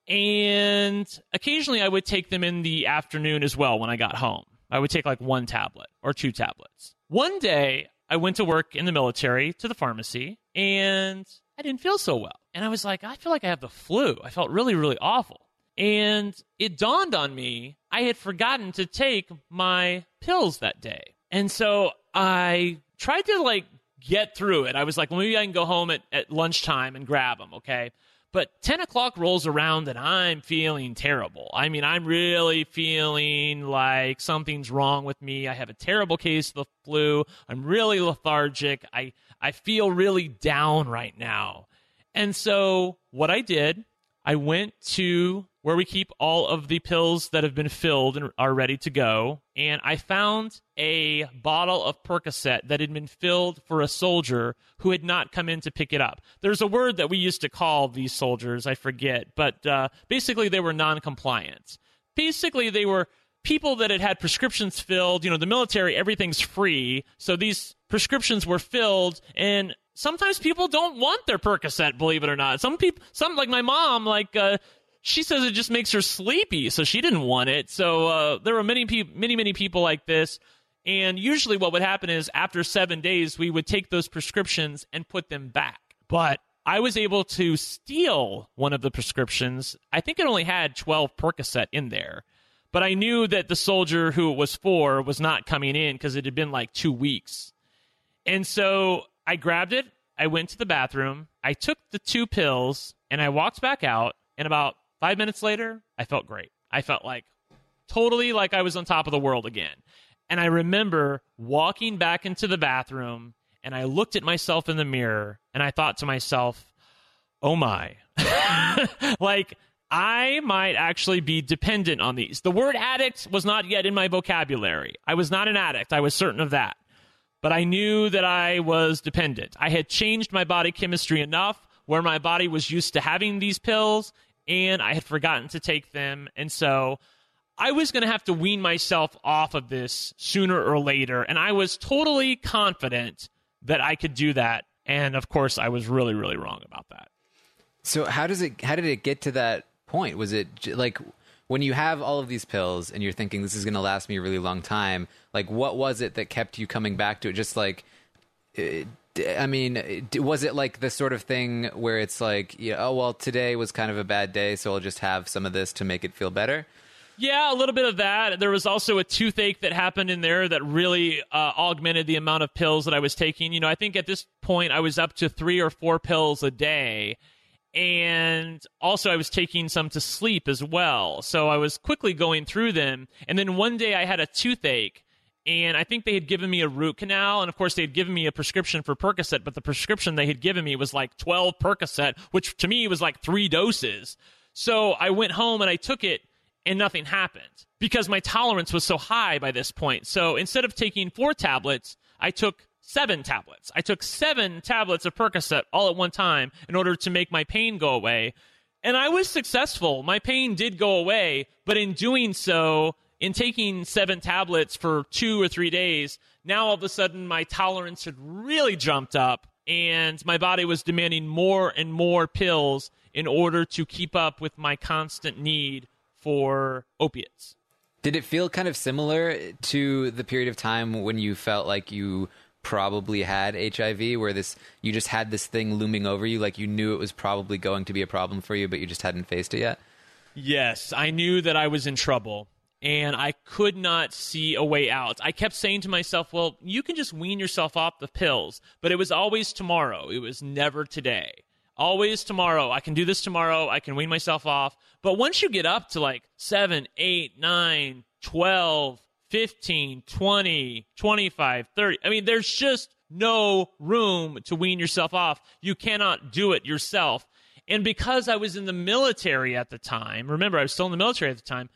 And occasionally I would take them in the afternoon as well when I got home. I would take like one tablet or two tablets. One day I went to work in the military to the pharmacy and I didn't feel so well. And I was like, I feel like I have the flu. I felt really, really awful. And it dawned on me I had forgotten to take my pills that day. And so I tried to like get through it. I was like, well, maybe I can go home at, at lunchtime and grab them, okay? But 10 o'clock rolls around and I'm feeling terrible. I mean, I'm really feeling like something's wrong with me. I have a terrible case of the flu. I'm really lethargic. I, I feel really down right now. And so what I did, I went to where we keep all of the pills that have been filled and are ready to go. And I found a bottle of Percocet that had been filled for a soldier who had not come in to pick it up. There's a word that we used to call these soldiers, I forget, but uh, basically they were non compliant. Basically, they were people that had had prescriptions filled. You know, the military, everything's free. So these prescriptions were filled and sometimes people don't want their Percocet, believe it or not. Some people, some like my mom, like uh, she says it just makes her sleepy, so she didn't want it. So uh, there were many many many people like this. And usually, what would happen is after seven days, we would take those prescriptions and put them back. But I was able to steal one of the prescriptions. I think it only had 12 Percocet in there. But I knew that the soldier who it was for was not coming in because it had been like two weeks. And so I grabbed it. I went to the bathroom. I took the two pills and I walked back out. And about Five minutes later, I felt great. I felt like totally like I was on top of the world again. And I remember walking back into the bathroom and I looked at myself in the mirror and I thought to myself, oh my. like, I might actually be dependent on these. The word addict was not yet in my vocabulary. I was not an addict. I was certain of that. But I knew that I was dependent. I had changed my body chemistry enough where my body was used to having these pills and I had forgotten to take them. And so I was going to have to wean myself off of this sooner or later. And I was totally confident that I could do that. And of course, I was really, really wrong about that. So how does it? How did it get to that point? Was it like when you have all of these pills and you're thinking this is going to last me a really long time? Like, what was it that kept you coming back to it? Just like uh, I mean, was it like the sort of thing where it's like, yeah, oh well, today was kind of a bad day, so I'll just have some of this to make it feel better? Yeah, a little bit of that. There was also a toothache that happened in there that really uh, augmented the amount of pills that I was taking. You know, I think at this point I was up to three or four pills a day. And also, I was taking some to sleep as well. So I was quickly going through them. And then one day I had a toothache and I think they had given me a root canal, and of course they had given me a prescription for Percocet, but the prescription they had given me was like 12 Percocet, which to me was like three doses. So I went home and I took it, and nothing happened because my tolerance was so high by this point. So instead of taking four tablets, I took seven tablets. I took seven tablets of Percocet all at one time in order to make my pain go away. And I was successful. My pain did go away, but in doing so, in taking seven tablets for two or three days, now all of a sudden my tolerance had really jumped up and my body was demanding more and more pills in order to keep up with my constant need for opiates. Did it feel kind of similar to the period of time when you felt like you probably had HIV where this you just had this thing looming over you like you knew it was probably going to be a problem for you but you just hadn't faced it yet? Yes, I knew that I was in trouble and I could not see a way out. I kept saying to myself, well, you can just wean yourself off the pills, but it was always tomorrow. It was never today. Always tomorrow. I can do this tomorrow. I can wean myself off. But once you get up to like 7, 8, 9, 12, 15, 20, 25, 30, I mean, there's just no room to wean yourself off. You cannot do it yourself. And because I was in the military at the time, remember, I was still in the military at the time,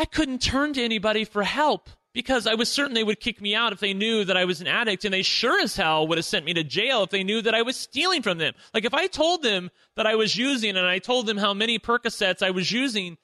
I couldn't turn to anybody for help because I was certain they would kick me out if they knew that I was an addict, and they sure as hell would have sent me to jail if they knew that I was stealing from them. Like if I told them that I was using, and I told them how many Percocets I was using,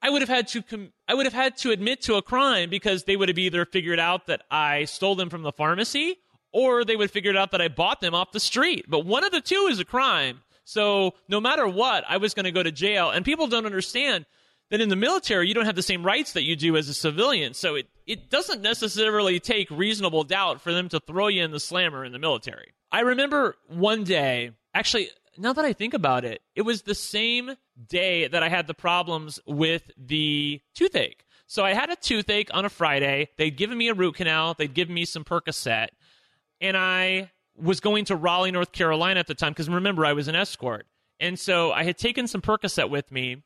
I would have had to com- I would have had to admit to a crime because they would have either figured out that I stole them from the pharmacy, or they would have figured out that I bought them off the street. But one of the two is a crime. So no matter what, I was going to go to jail, and people don't understand that in the military you don't have the same rights that you do as a civilian. So it, it doesn't necessarily take reasonable doubt for them to throw you in the slammer in the military. I remember one day, actually, now that I think about it, it was the same day that I had the problems with the toothache. So I had a toothache on a Friday. They'd given me a root canal, they'd given me some Percocet, and I was going to Raleigh, North Carolina at the time because remember I was an escort. And so I had taken some Percocet with me,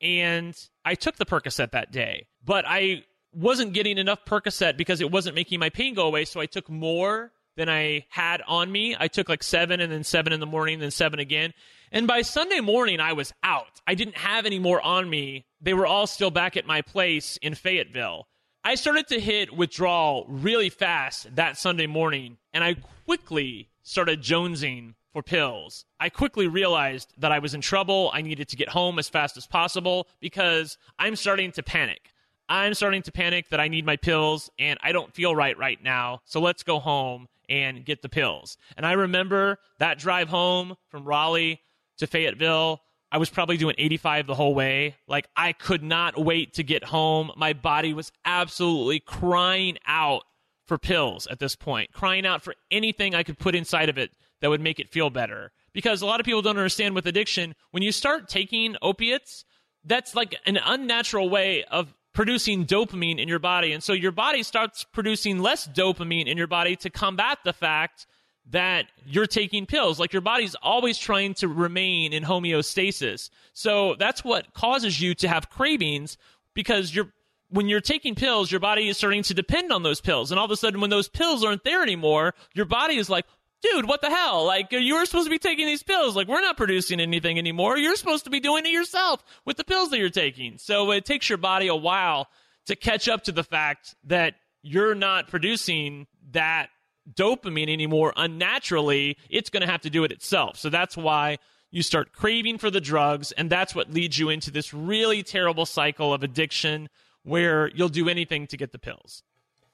and I took the Percocet that day. But I wasn't getting enough Percocet because it wasn't making my pain go away. So I took more than I had on me. I took like seven and then seven in the morning, then seven again. And by Sunday morning, I was out. I didn't have any more on me. They were all still back at my place in Fayetteville. I started to hit withdrawal really fast that Sunday morning, and I quickly started jonesing for pills. I quickly realized that I was in trouble. I needed to get home as fast as possible because I'm starting to panic. I'm starting to panic that I need my pills and I don't feel right right now. So let's go home and get the pills. And I remember that drive home from Raleigh to Fayetteville. I was probably doing 85 the whole way. Like, I could not wait to get home. My body was absolutely crying out for pills at this point, crying out for anything I could put inside of it that would make it feel better. Because a lot of people don't understand with addiction, when you start taking opiates, that's like an unnatural way of producing dopamine in your body. And so your body starts producing less dopamine in your body to combat the fact that you're taking pills. Like your body's always trying to remain in homeostasis. So that's what causes you to have cravings because you're when you're taking pills, your body is starting to depend on those pills. And all of a sudden, when those pills aren't there anymore, your body is like, dude, what the hell? Like, you were supposed to be taking these pills. Like, we're not producing anything anymore. You're supposed to be doing it yourself with the pills that you're taking. So it takes your body a while to catch up to the fact that you're not producing that dopamine anymore unnaturally, it's going to have to do it itself. So that's why you start craving for the drugs, and that's what leads you into this really terrible cycle of addiction where you'll do anything to get the pills.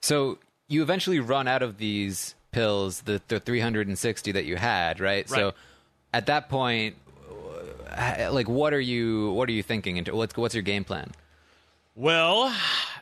So you eventually run out of these pills, the, the 360 that you had, right? Right. So at that point, uh, like, what are you what are you thinking? Into what's what's your game plan? Well,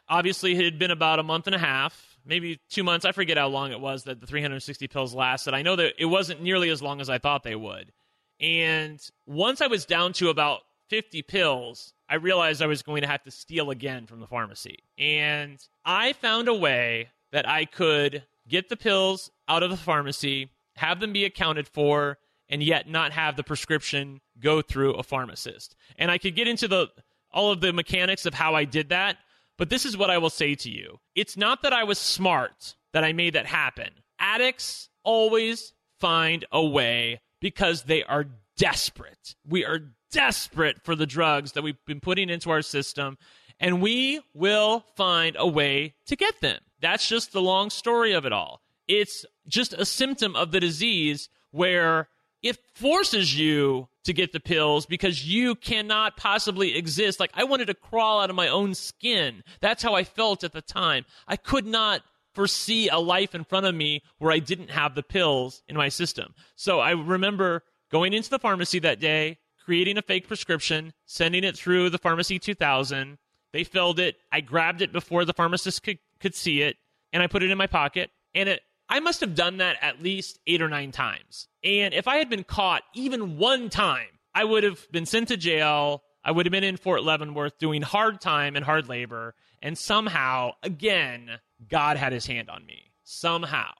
obviously, it had been about a month and a half, maybe two months. I forget how long it was that the 360 pills lasted. I know that it wasn't nearly as long as I thought they would. And once I was down to about 50 pills, I realized I was going to have to steal again from the pharmacy. And I found a way that I could get the pills out of the pharmacy, have them be accounted for, and yet not have the prescription go through a pharmacist. And I could get into the all of the mechanics of how I did that, but this is what I will say to you. It's not that I was smart that I made that happen. Addicts always find a way because they are desperate. We are desperate for the drugs that we've been putting into our system, and we will find a way to get them. That's just the long story of it all. It's just a symptom of the disease where it forces you to get the pills because you cannot possibly exist. Like, I wanted to crawl out of my own skin. That's how I felt at the time. I could not foresee a life in front of me where I didn't have the pills in my system. So I remember going into the pharmacy that day, creating a fake prescription, sending it through the pharmacy 2000. They filled it. I grabbed it before the pharmacist could, could see it, and I put it in my pocket. And it, I must have done that at least eight or nine times. And if I had been caught even one time, I would have been sent to jail. I would have been in Fort Leavenworth doing hard time and hard labor. And somehow, again, God had his hand on me. Somehow.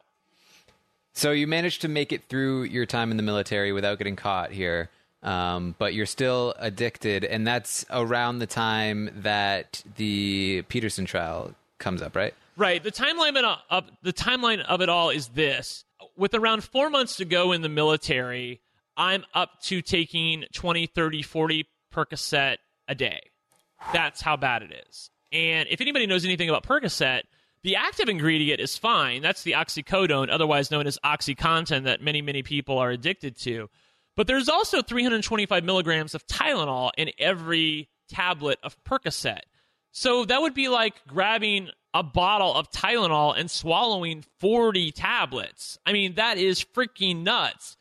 So you managed to make it through your time in the military without getting caught here, um, but you're still addicted, and that's around the time that the Peterson trial comes up, right? Right. The timeline of, the timeline of it all is this: with around four months to go in the military, I'm up to taking 20, 30, 40 Percocet a day. That's how bad it is. And if anybody knows anything about Percocet, the active ingredient is fine. That's the oxycodone, otherwise known as OxyContin, that many, many people are addicted to. But there's also 325 milligrams of Tylenol in every tablet of Percocet. So that would be like grabbing a bottle of Tylenol and swallowing 40 tablets. I mean, that is freaking nuts.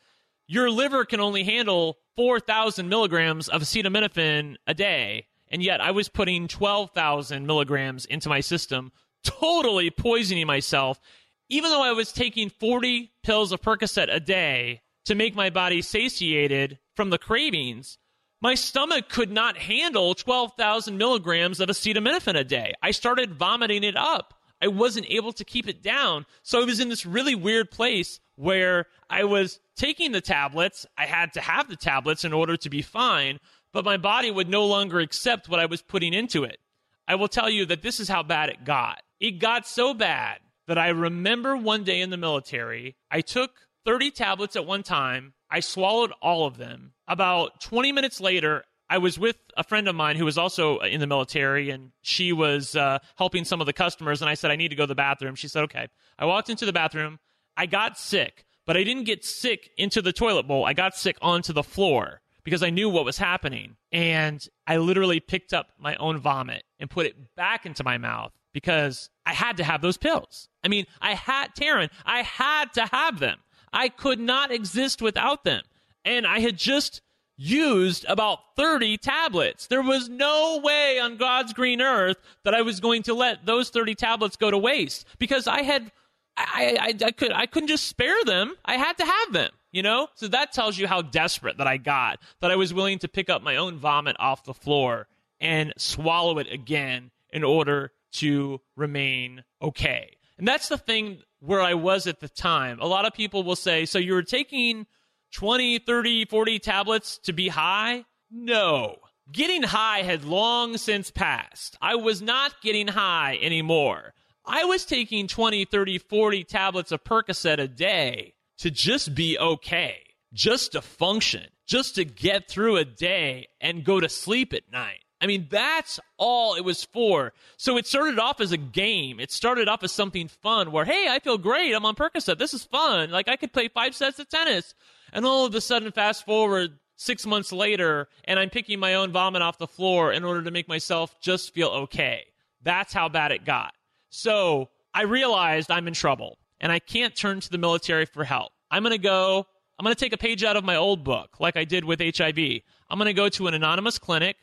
Your liver can only handle 4,000 milligrams of acetaminophen a day. And yet I was putting 12,000 milligrams into my system, totally poisoning myself, even though I was taking 40 pills of Percocet a day to make my body satiated from the cravings. My stomach could not handle 12,000 milligrams of acetaminophen a day. I started vomiting it up. I wasn't able to keep it down. So I was in this really weird place where I was taking the tablets. I had to have the tablets in order to be fine, but my body would no longer accept what I was putting into it. I will tell you that this is how bad it got. It got so bad that I remember one day in the military, I took 30 tablets at one time. I swallowed all of them. About 20 minutes later, I was with a friend of mine who was also in the military, and she was uh, helping some of the customers. And I said, I need to go to the bathroom. She said, okay. I walked into the bathroom. I got sick, but I didn't get sick into the toilet bowl. I got sick onto the floor because I knew what was happening. And I literally picked up my own vomit and put it back into my mouth because I had to have those pills. I mean, I had, Taryn, I had to have them. I could not exist without them. And I had just used about 30 tablets. There was no way on God's green earth that I was going to let those 30 tablets go to waste because I had I, I, I could I couldn't just spare them. I had to have them, you know? So that tells you how desperate that I got, that I was willing to pick up my own vomit off the floor and swallow it again in order to remain okay. And that's the thing where I was at the time. A lot of people will say, so you were taking 20, 30, 40 tablets to be high? No. Getting high had long since passed. I was not getting high anymore. I was taking 20, 30, 40 tablets of Percocet a day to just be okay, just to function, just to get through a day and go to sleep at night. I mean, that's all it was for. So it started off as a game. It started off as something fun where, hey, I feel great. I'm on Percocet. This is fun. Like I could play five sets of tennis. And all of a sudden, fast forward six months later, and I'm picking my own vomit off the floor in order to make myself just feel okay. That's how bad it got. So I realized I'm in trouble and I can't turn to the military for help. I'm going to go, I'm going to take a page out of my old book, like I did with HIV. I'm going to go to an anonymous clinic,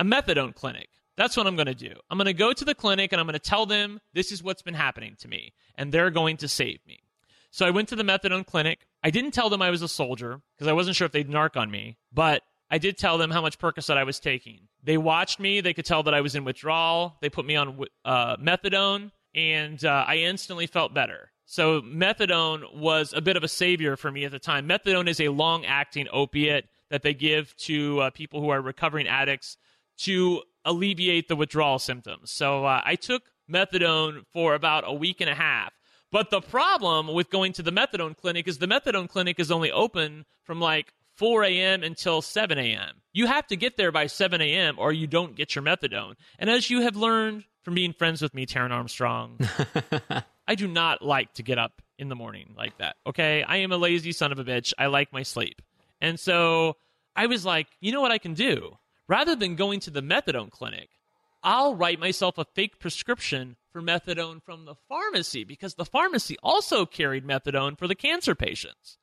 a methadone clinic. That's what I'm going to do. I'm going to go to the clinic and I'm going to tell them this is what's been happening to me, and they're going to save me. So I went to the methadone clinic. I didn't tell them I was a soldier because I wasn't sure if they'd narc on me, but I did tell them how much Percocet I was taking. They watched me. They could tell that I was in withdrawal. They put me on uh, methadone, and uh, I instantly felt better. So methadone was a bit of a savior for me at the time. Methadone is a long-acting opiate that they give to uh, people who are recovering addicts to alleviate the withdrawal symptoms. So uh, I took methadone for about a week and a half. But the problem with going to the methadone clinic is the methadone clinic is only open from like 4 a.m. until 7 a.m. You have to get there by 7 a.m. or you don't get your methadone. And as you have learned from being friends with me, Taryn Armstrong, I do not like to get up in the morning like that. Okay. I am a lazy son of a bitch. I like my sleep. And so I was like, you know what I can do? Rather than going to the methadone clinic, I'll write myself a fake prescription for methadone from the pharmacy because the pharmacy also carried methadone for the cancer patients.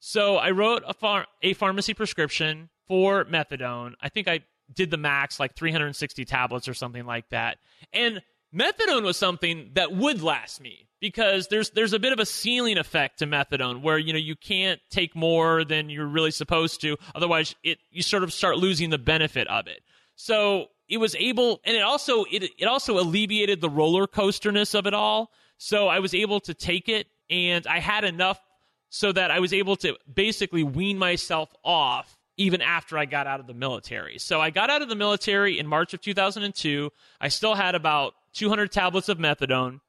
So I wrote a, phar- a pharmacy prescription for methadone. I think I did the max, like 360 tablets or something like that. And methadone was something that would last me because there's there's a bit of a ceiling effect to methadone where you know you can't take more than you're really supposed to otherwise it you sort of start losing the benefit of it so it was able and it also it, it also alleviated the roller coasterness of it all so i was able to take it and i had enough so that I was able to basically wean myself off even after I got out of the military. So I got out of the military in March of 2002. I still had about 200 tablets of methadone.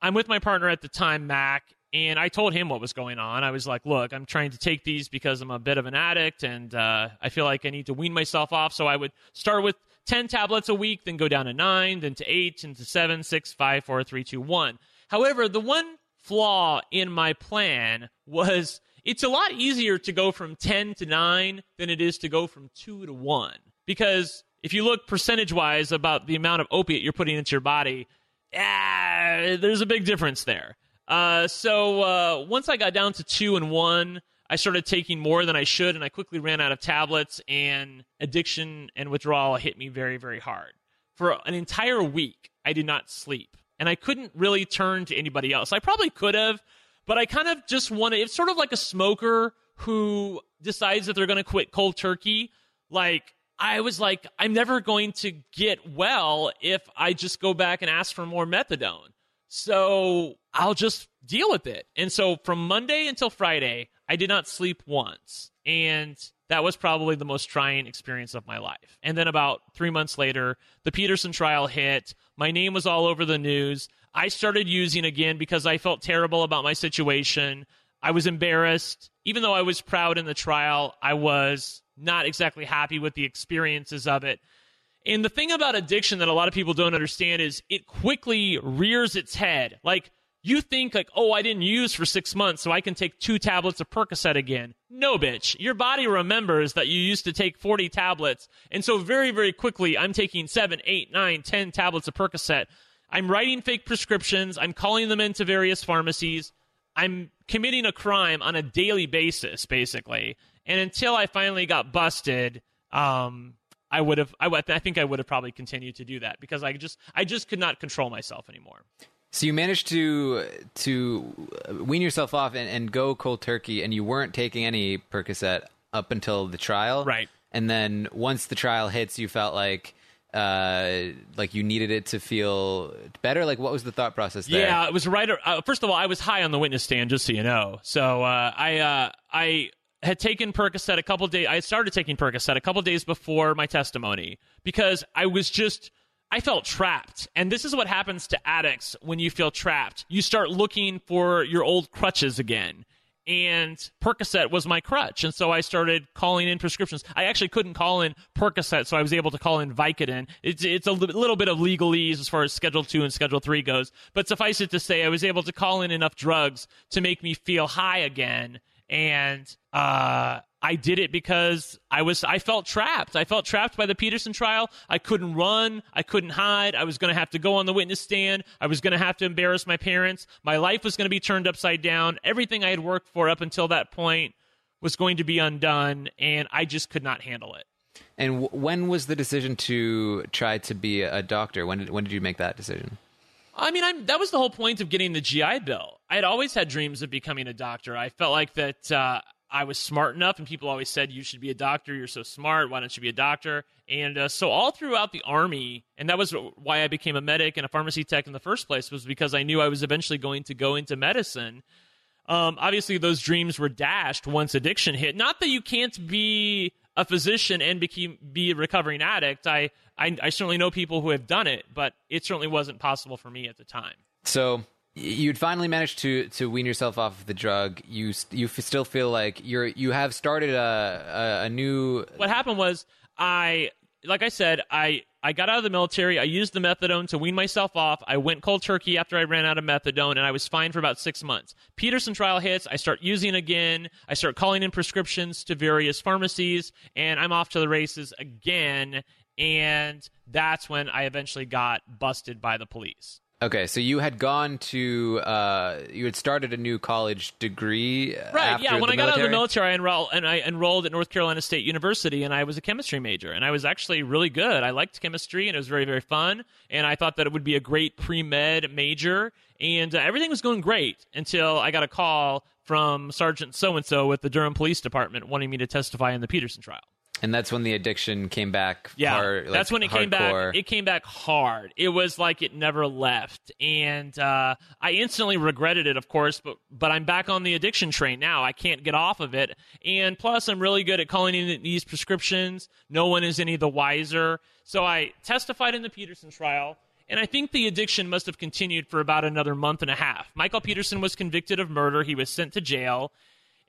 I'm with my partner at the time, Mac, and I told him what was going on. I was like, look, I'm trying to take these because I'm a bit of an addict and uh, I feel like I need to wean myself off. So I would start with 10 tablets a week, then go down to nine, then to eight, and to seven, six, five, four, three, two, one. However, the one flaw in my plan was it's a lot easier to go from 10 to 9 than it is to go from 2 to 1. Because if you look percentage wise about the amount of opiate you're putting into your body, ah, there's a big difference there. Uh, so uh, once I got down to 2 and 1, I started taking more than I should, and I quickly ran out of tablets, and addiction and withdrawal hit me very, very hard. For an entire week, I did not sleep and I couldn't really turn to anybody else. I probably could have, but I kind of just wanted. It's sort of like a smoker who decides that they're going to quit cold turkey. Like I was like, I'm never going to get well if I just go back and ask for more methadone. So I'll just deal with it. And so from Monday until Friday, I did not sleep once. And that was probably the most trying experience of my life. And then about three months later, the Peterson trial hit. My name was all over the news. I started using again because I felt terrible about my situation. I was embarrassed. Even though I was proud in the trial, I was not exactly happy with the experiences of it. And the thing about addiction that a lot of people don't understand is it quickly rears its head. Like, you think like, oh, I didn't use for six months, so I can take two tablets of Percocet again. No, bitch. Your body remembers that you used to take 40 tablets. And so very, very quickly, I'm taking seven, eight, nine, ten tablets of Percocet. I'm writing fake prescriptions. I'm calling them into various pharmacies. I'm committing a crime on a daily basis, basically. And until I finally got busted, um, I would have. I, I think I would have probably continued to do that because I just, I just could not control myself anymore. So you managed to to wean yourself off and, and go cold turkey, and you weren't taking any Percocet up until the trial, Right. And then once the trial hits, you felt like uh, like you needed it to feel better. Like what was the thought process there? Yeah, it was right. Uh, first of all, I was high on the witness stand, just so you know. So uh, I uh, I had taken Percocet a couple days. I started taking Percocet a couple days before my testimony because I was just. I felt trapped. And this is what happens to addicts when you feel trapped. You start looking for your old crutches again. And Percocet was my crutch. And so I started calling in prescriptions. I actually couldn't call in Percocet, so I was able to call in Vicodin. It's, it's a little bit of legalese as far as Schedule 2 and Schedule 3 goes. But suffice it to say, I was able to call in enough drugs to make me feel high again. And uh, I did it because I was I felt trapped. I felt trapped by the Peterson trial. I couldn't run. I couldn't hide. I was going to have to go on the witness stand. I was going to have to embarrass my parents. My life was going to be turned upside down. Everything I had worked for up until that point was going to be undone, and I just could not handle it. And w- when was the decision to try to be a doctor? When did when did you make that decision? I mean, I'm, that was the whole point of getting the GI Bill. I had always had dreams of becoming a doctor. I felt like that uh, I was smart enough, and people always said, You should be a doctor. You're so smart. Why don't you be a doctor? And uh, so, all throughout the Army, and that was why I became a medic and a pharmacy tech in the first place, was because I knew I was eventually going to go into medicine. Um, obviously, those dreams were dashed once addiction hit. Not that you can't be a physician and be, be a recovering addict. I, I, I certainly know people who have done it, but it certainly wasn't possible for me at the time. So you'd finally managed to to wean yourself off of the drug. You you still feel like you're you have started a a, a new. What happened was I like I said I I got out of the military. I used the methadone to wean myself off. I went cold turkey after I ran out of methadone, and I was fine for about six months. Peterson trial hits. I start using again. I start calling in prescriptions to various pharmacies, and I'm off to the races again. And that's when I eventually got busted by the police. Okay, so you had gone to uh, you had started a new college degree, right? Yeah, when I got out of the military? military, I enrolled and I enrolled at North Carolina State University, and I was a chemistry major, and I was actually really good. I liked chemistry, and it was very very fun, and I thought that it would be a great pre med major, and uh, everything was going great until I got a call from Sergeant so and so with the Durham Police Department wanting me to testify in the Peterson trial. And that's when the addiction came back. Yeah, hard, like, that's when it came hardcore. back. It came back hard. It was like it never left, and uh, I instantly regretted it, of course. But but I'm back on the addiction train now. I can't get off of it, and plus I'm really good at calling in these prescriptions. No one is any the wiser. So I testified in the Peterson trial. And I think the addiction must have continued for about another month and a half. Michael Peterson was convicted of murder. He was sent to jail.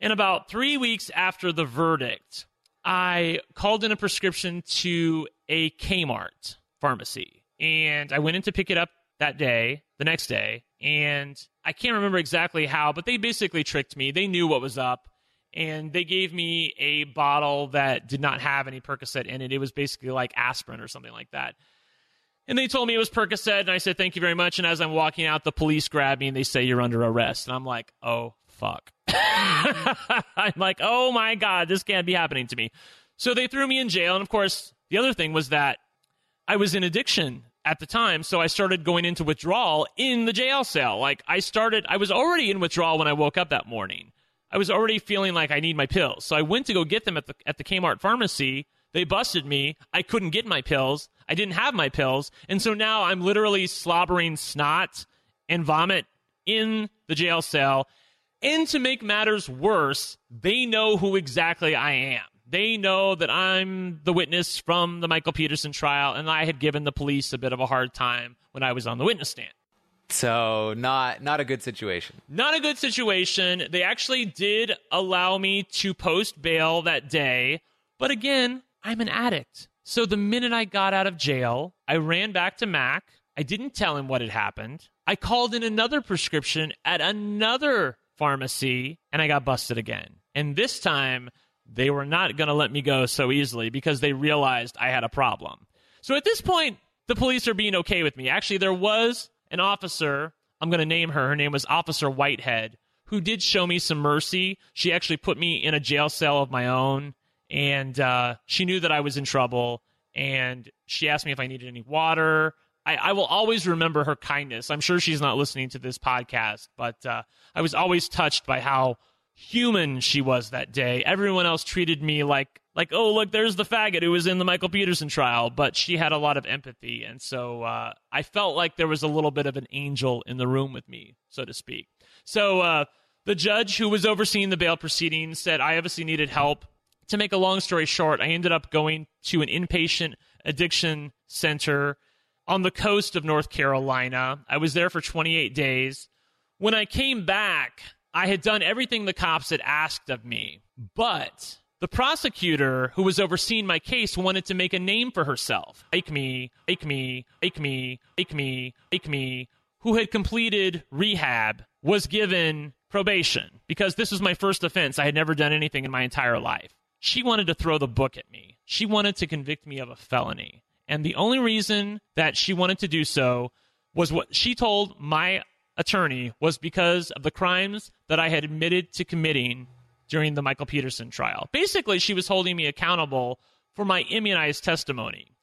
And about three weeks after the verdict, I called in a prescription to a Kmart pharmacy. And I went in to pick it up that day, the next day. And I can't remember exactly how, but they basically tricked me. They knew what was up. And they gave me a bottle that did not have any Percocet in it. It was basically like aspirin or something like that. And they told me it was Percocet, and I said, thank you very much. And as I'm walking out, the police grab me and they say, you're under arrest. And I'm like, oh, fuck. I'm like, oh my God, this can't be happening to me. So they threw me in jail. And of course, the other thing was that I was in addiction at the time. So I started going into withdrawal in the jail cell. Like I started, I was already in withdrawal when I woke up that morning. I was already feeling like I need my pills. So I went to go get them at the, at the Kmart pharmacy. They busted me. I couldn't get my pills. I didn't have my pills. And so now I'm literally slobbering snot and vomit in the jail cell. And to make matters worse, they know who exactly I am. They know that I'm the witness from the Michael Peterson trial, and I had given the police a bit of a hard time when I was on the witness stand. So not not a good situation. Not a good situation. They actually did allow me to post bail that day, but again, I'm an addict. So the minute I got out of jail, I ran back to Mac. I didn't tell him what had happened. I called in another prescription at another pharmacy and I got busted again. And this time, they were not going to let me go so easily because they realized I had a problem. So at this point, the police are being okay with me. Actually, there was an officer, I'm going to name her, her name was Officer Whitehead, who did show me some mercy. She actually put me in a jail cell of my own, and uh, she knew that I was in trouble, and she asked me if I needed any water. I, I, will always remember her kindness. I'm sure she's not listening to this podcast, but uh, I was always touched by how human she was that day. Everyone else treated me like like oh look there's the faggot who was in the Michael Peterson trial, but she had a lot of empathy, and so uh, I felt like there was a little bit of an angel in the room with me, so to speak. So uh, the judge who was overseeing the bail proceedings said I obviously needed help. To make a long story short, I ended up going to an inpatient addiction center on the coast of North Carolina. I was there for 28 days. When I came back, I had done everything the cops had asked of me, but the prosecutor who was overseeing my case wanted to make a name for herself. Like me, like me, like me, like me, like me, who had completed rehab, was given probation because this was my first offense. I had never done anything in my entire life. She wanted to throw the book at me. She wanted to convict me of a felony. And the only reason that she wanted to do so was what she told my attorney was because of the crimes that I had admitted to committing during the Michael Peterson trial. Basically, she was holding me accountable for my immunized testimony.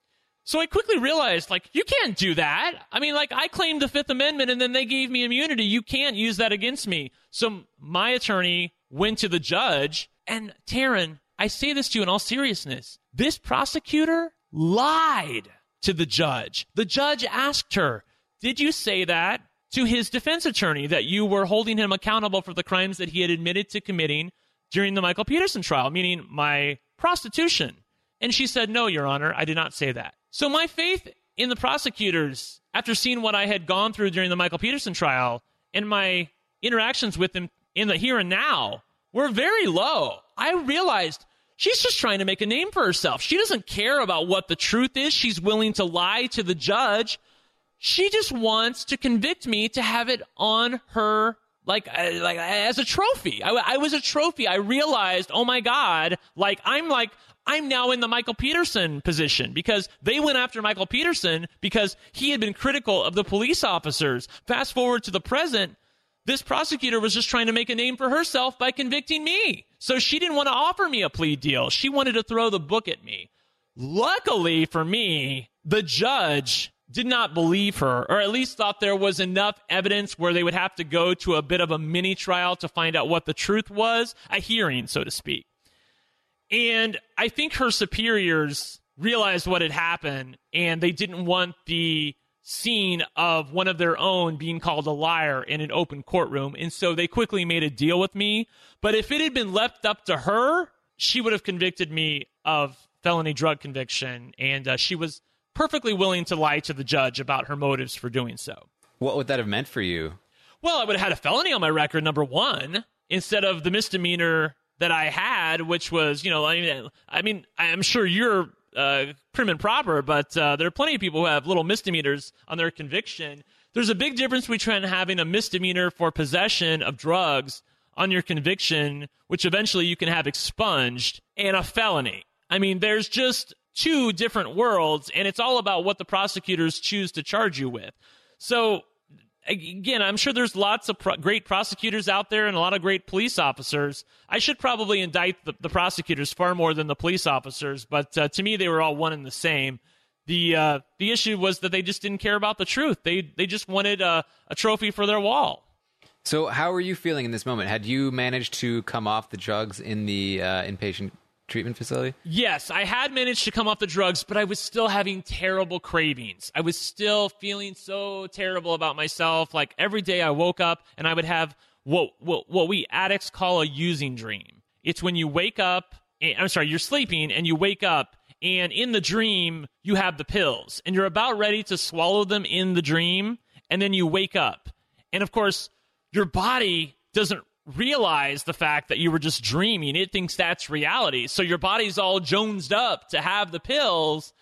So I quickly realized, like, you can't do that. I mean, like, I claimed the Fifth Amendment and then they gave me immunity. You can't use that against me. So my attorney went to the judge, and Taryn, I say this to you in all seriousness. This prosecutor lied to the judge. The judge asked her, Did you say that? to his defense attorney that you were holding him accountable for the crimes that he had admitted to committing during the Michael Peterson trial, meaning my prostitution. And she said, No, Your Honor, I did not say that. So my faith in the prosecutors, after seeing what I had gone through during the Michael Peterson trial and my interactions with them in the here and now, were very low. I realized she's just trying to make a name for herself. She doesn't care about what the truth is. She's willing to lie to the judge she just wants to convict me to have it on her like uh, like as a trophy. I, I was a trophy. I realized, oh my god, like I'm like I'm now in the Michael Peterson position because they went after Michael Peterson because he had been critical of the police officers. Fast forward to the present, this prosecutor was just trying to make a name for herself by convicting me. So she didn't want to offer me a plea deal. She wanted to throw the book at me. Luckily for me, the judge did not believe her, or at least thought there was enough evidence where they would have to go to a bit of a mini trial to find out what the truth was, a hearing, so to speak. And I think her superiors realized what had happened, and they didn't want the scene of one of their own being called a liar in an open courtroom. And so they quickly made a deal with me. But if it had been left up to her, she would have convicted me of felony drug conviction. And uh, she was perfectly willing to lie to the judge about her motives for doing so. What would that have meant for you? Well, I would have had a felony on my record, number one, instead of the misdemeanor that I had, which was, you know, I mean, I mean I'm sure you're uh, prim and proper, but uh, there are plenty of people who have little misdemeanors on their conviction. There's a big difference between having a misdemeanor for possession of drugs on your conviction, which eventually you can have expunged, and a felony. I mean, there's just two different worlds, and it's all about what the prosecutors choose to charge you with. So, again, I'm sure there's lots of pro- great prosecutors out there and a lot of great police officers. I should probably indict the, the prosecutors far more than the police officers, but uh, to me, they were all one and the same. The uh, the issue was that they just didn't care about the truth. They they just wanted a, a trophy for their wall. So, how are you feeling in this moment? Had you managed to come off the drugs in the uh, inpatient treatment facility? Yes, I had managed to come off the drugs, but I was still having terrible cravings. I was still feeling so terrible about myself. Like every day I woke up and I would have what what, what we addicts call a using dream. It's when you wake up, and, I'm sorry, you're sleeping and you wake up and in the dream you have the pills and you're about ready to swallow them in the dream and then you wake up. And of course, your body doesn't realize the fact that you were just dreaming. It thinks that's reality. So your body's all jonesed up to have the pills,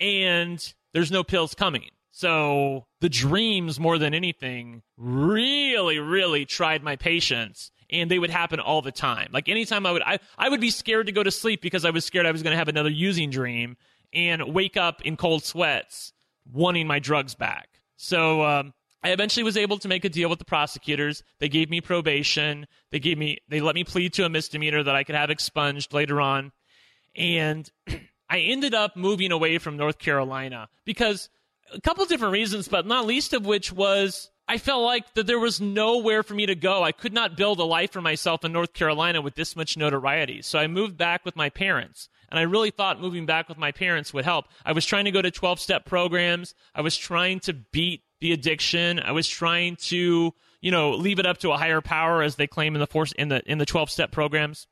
and there's no pills coming. So the dreams, more than anything, really, really tried my patience. And they would happen all the time. Like anytime I would, I, I would be scared to go to sleep because I was scared I was going to have another using dream and wake up in cold sweats wanting my drugs back. So um, I eventually was able to make a deal with the prosecutors. They gave me probation. They gave me they let me plead to a misdemeanor that I could have expunged later on. And I ended up moving away from North Carolina because a couple different reasons, but not least of which was I felt like that there was nowhere for me to go. I could not build a life for myself in North Carolina with this much notoriety. So I moved back with my parents. And I really thought moving back with my parents would help. I was trying to go to 12 step programs. I was trying to beat the addiction. I was trying to, you know, leave it up to a higher power as they claim in the force in the in the 12 step programs.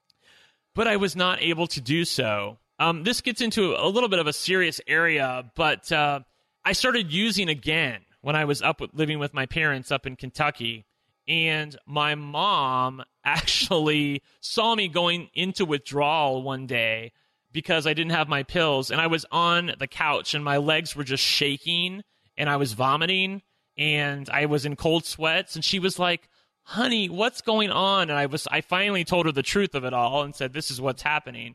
But I was not able to do so. Um, this gets into a little bit of a serious area, but uh, I started using again when I was up with, living with my parents up in Kentucky. And my mom actually saw me going into withdrawal one day because I didn't have my pills. And I was on the couch and my legs were just shaking and I was vomiting and I was in cold sweats and she was like, "Honey, what's going on?" And I was I finally told her the truth of it all and said, "This is what's happening."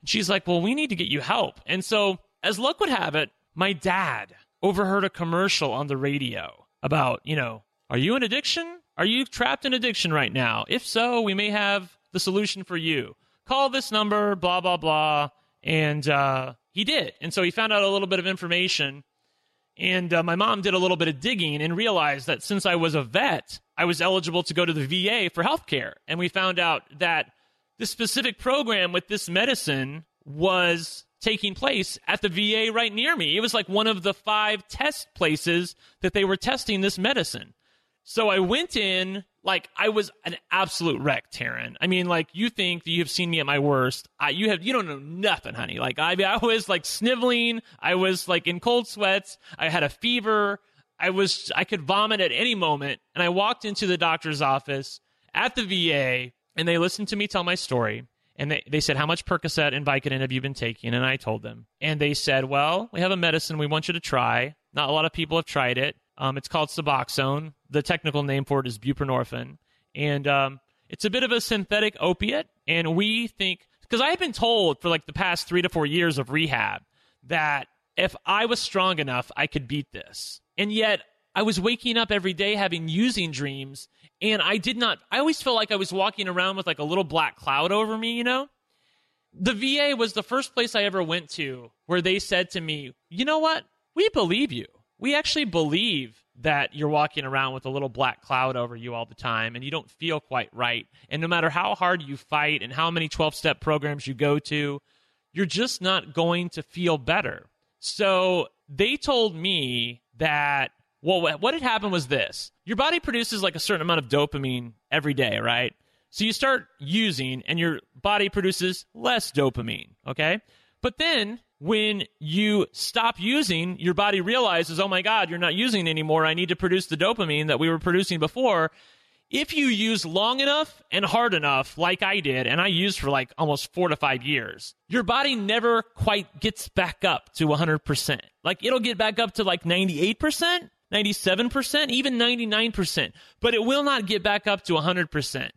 And she's like, "Well, we need to get you help." And so, as luck would have it, my dad overheard a commercial on the radio about, you know, are you in addiction? Are you trapped in addiction right now? If so, we may have the solution for you. Call this number, blah blah blah. And uh, he did. And so he found out a little bit of information and uh, my mom did a little bit of digging and realized that since I was a vet, I was eligible to go to the VA for health care. And we found out that this specific program with this medicine was taking place at the VA right near me. It was like one of the five test places that they were testing this medicine. So I went in like I was an absolute wreck, Taran. I mean, like you think that you've seen me at my worst. I, you have you don't know nothing, honey. Like I, I was like sniveling. I was like in cold sweats. I had a fever. I was I could vomit at any moment. And I walked into the doctor's office at the VA, and they listened to me tell my story. And they, they said, How much Percocet and Vicodin have you been taking? And I told them. And they said, Well, we have a medicine we want you to try. Not a lot of people have tried it. Um, it's called Suboxone. The technical name for it is buprenorphine, and um, it's a bit of a synthetic opiate. And we think because I had been told for like the past three to four years of rehab that if I was strong enough, I could beat this. And yet I was waking up every day having using dreams, and I did not. I always felt like I was walking around with like a little black cloud over me, you know. The VA was the first place I ever went to where they said to me, "You know what? We believe you." We actually believe that you're walking around with a little black cloud over you all the time and you don't feel quite right. And no matter how hard you fight and how many 12 step programs you go to, you're just not going to feel better. So they told me that, well, what had happened was this your body produces like a certain amount of dopamine every day, right? So you start using and your body produces less dopamine, okay? But then when you stop using, your body realizes, oh my God, you're not using it anymore. I need to produce the dopamine that we were producing before. If you use long enough and hard enough, like I did, and I used for like almost four to five years, your body never quite gets back up to 100%. Like it'll get back up to like 98%, 97%, even 99%, but it will not get back up to 100%.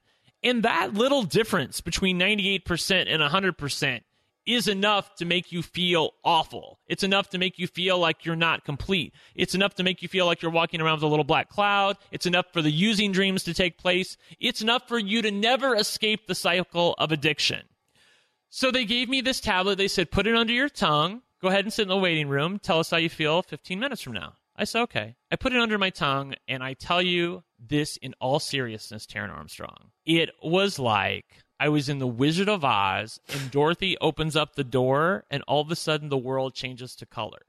And that little difference between 98% and 100% is enough to make you feel awful. It's enough to make you feel like you're not complete. It's enough to make you feel like you're walking around with a little black cloud. It's enough for the using dreams to take place. It's enough for you to never escape the cycle of addiction. So they gave me this tablet. They said, put it under your tongue. Go ahead and sit in the waiting room. Tell us how you feel 15 minutes from now. I said, okay. I put it under my tongue, and I tell you this in all seriousness, Taran Armstrong. It was like I was in the Wizard of Oz and Dorothy opens up the door and all of a sudden the world changes to color.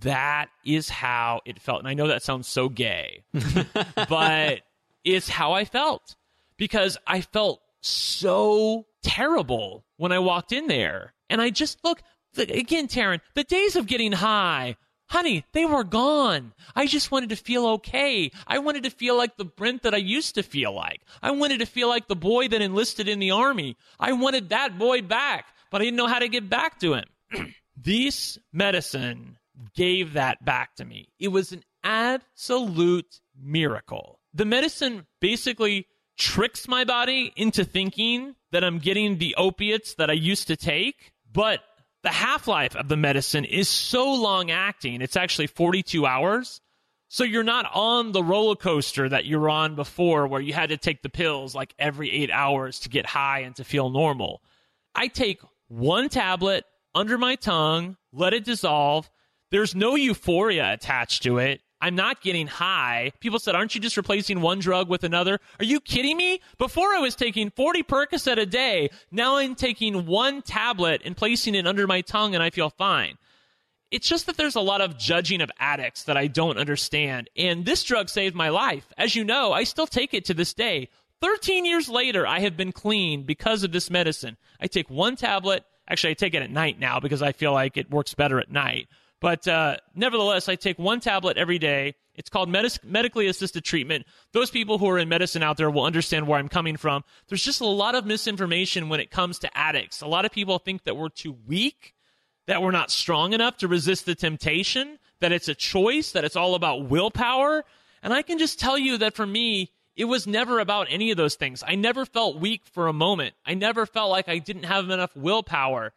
That is how it felt. And I know that sounds so gay, but it's how I felt because I felt so terrible when I walked in there. And I just look again, Taran, the days of getting high, honey, they were gone. I just wanted to feel okay. I wanted to feel like the Brent that I used to feel like. I wanted to feel like the boy that enlisted in the army. I wanted that boy back, but I didn't know how to get back to him. this medicine gave that back to me. It was an absolute miracle. The medicine basically tricks my body into thinking that I'm getting the opiates that I used to take, but the half life of the medicine is so long acting. It's actually 42 hours. So you're not on the roller coaster that you're on before where you had to take the pills like every eight hours to get high and to feel normal. I take one tablet under my tongue, let it dissolve. There's no euphoria attached to it. I'm not getting high. People said, aren't you just replacing one drug with another? Are you kidding me? Before I was taking 40 Percocet a day. Now I'm taking one tablet and placing it under my tongue and I feel fine. It's just that there's a lot of judging of addicts that I don't understand. And this drug saved my life. As you know, I still take it to this day. 13 years later, I have been clean because of this medicine. I take one tablet. Actually, I take it at night now because I feel like it works better at night. But uh, nevertheless, I take one tablet every day. It's called medically assisted treatment. Those people who are in medicine out there will understand where I'm coming from. There's just a lot of misinformation when it comes to addicts. A lot of people think that we're too weak, that we're not strong enough to resist the temptation, that it's a choice, that it's all about willpower. And I can just tell you that for me, it was never about any of those things. I never felt weak for a moment. I never felt like I didn't have enough willpower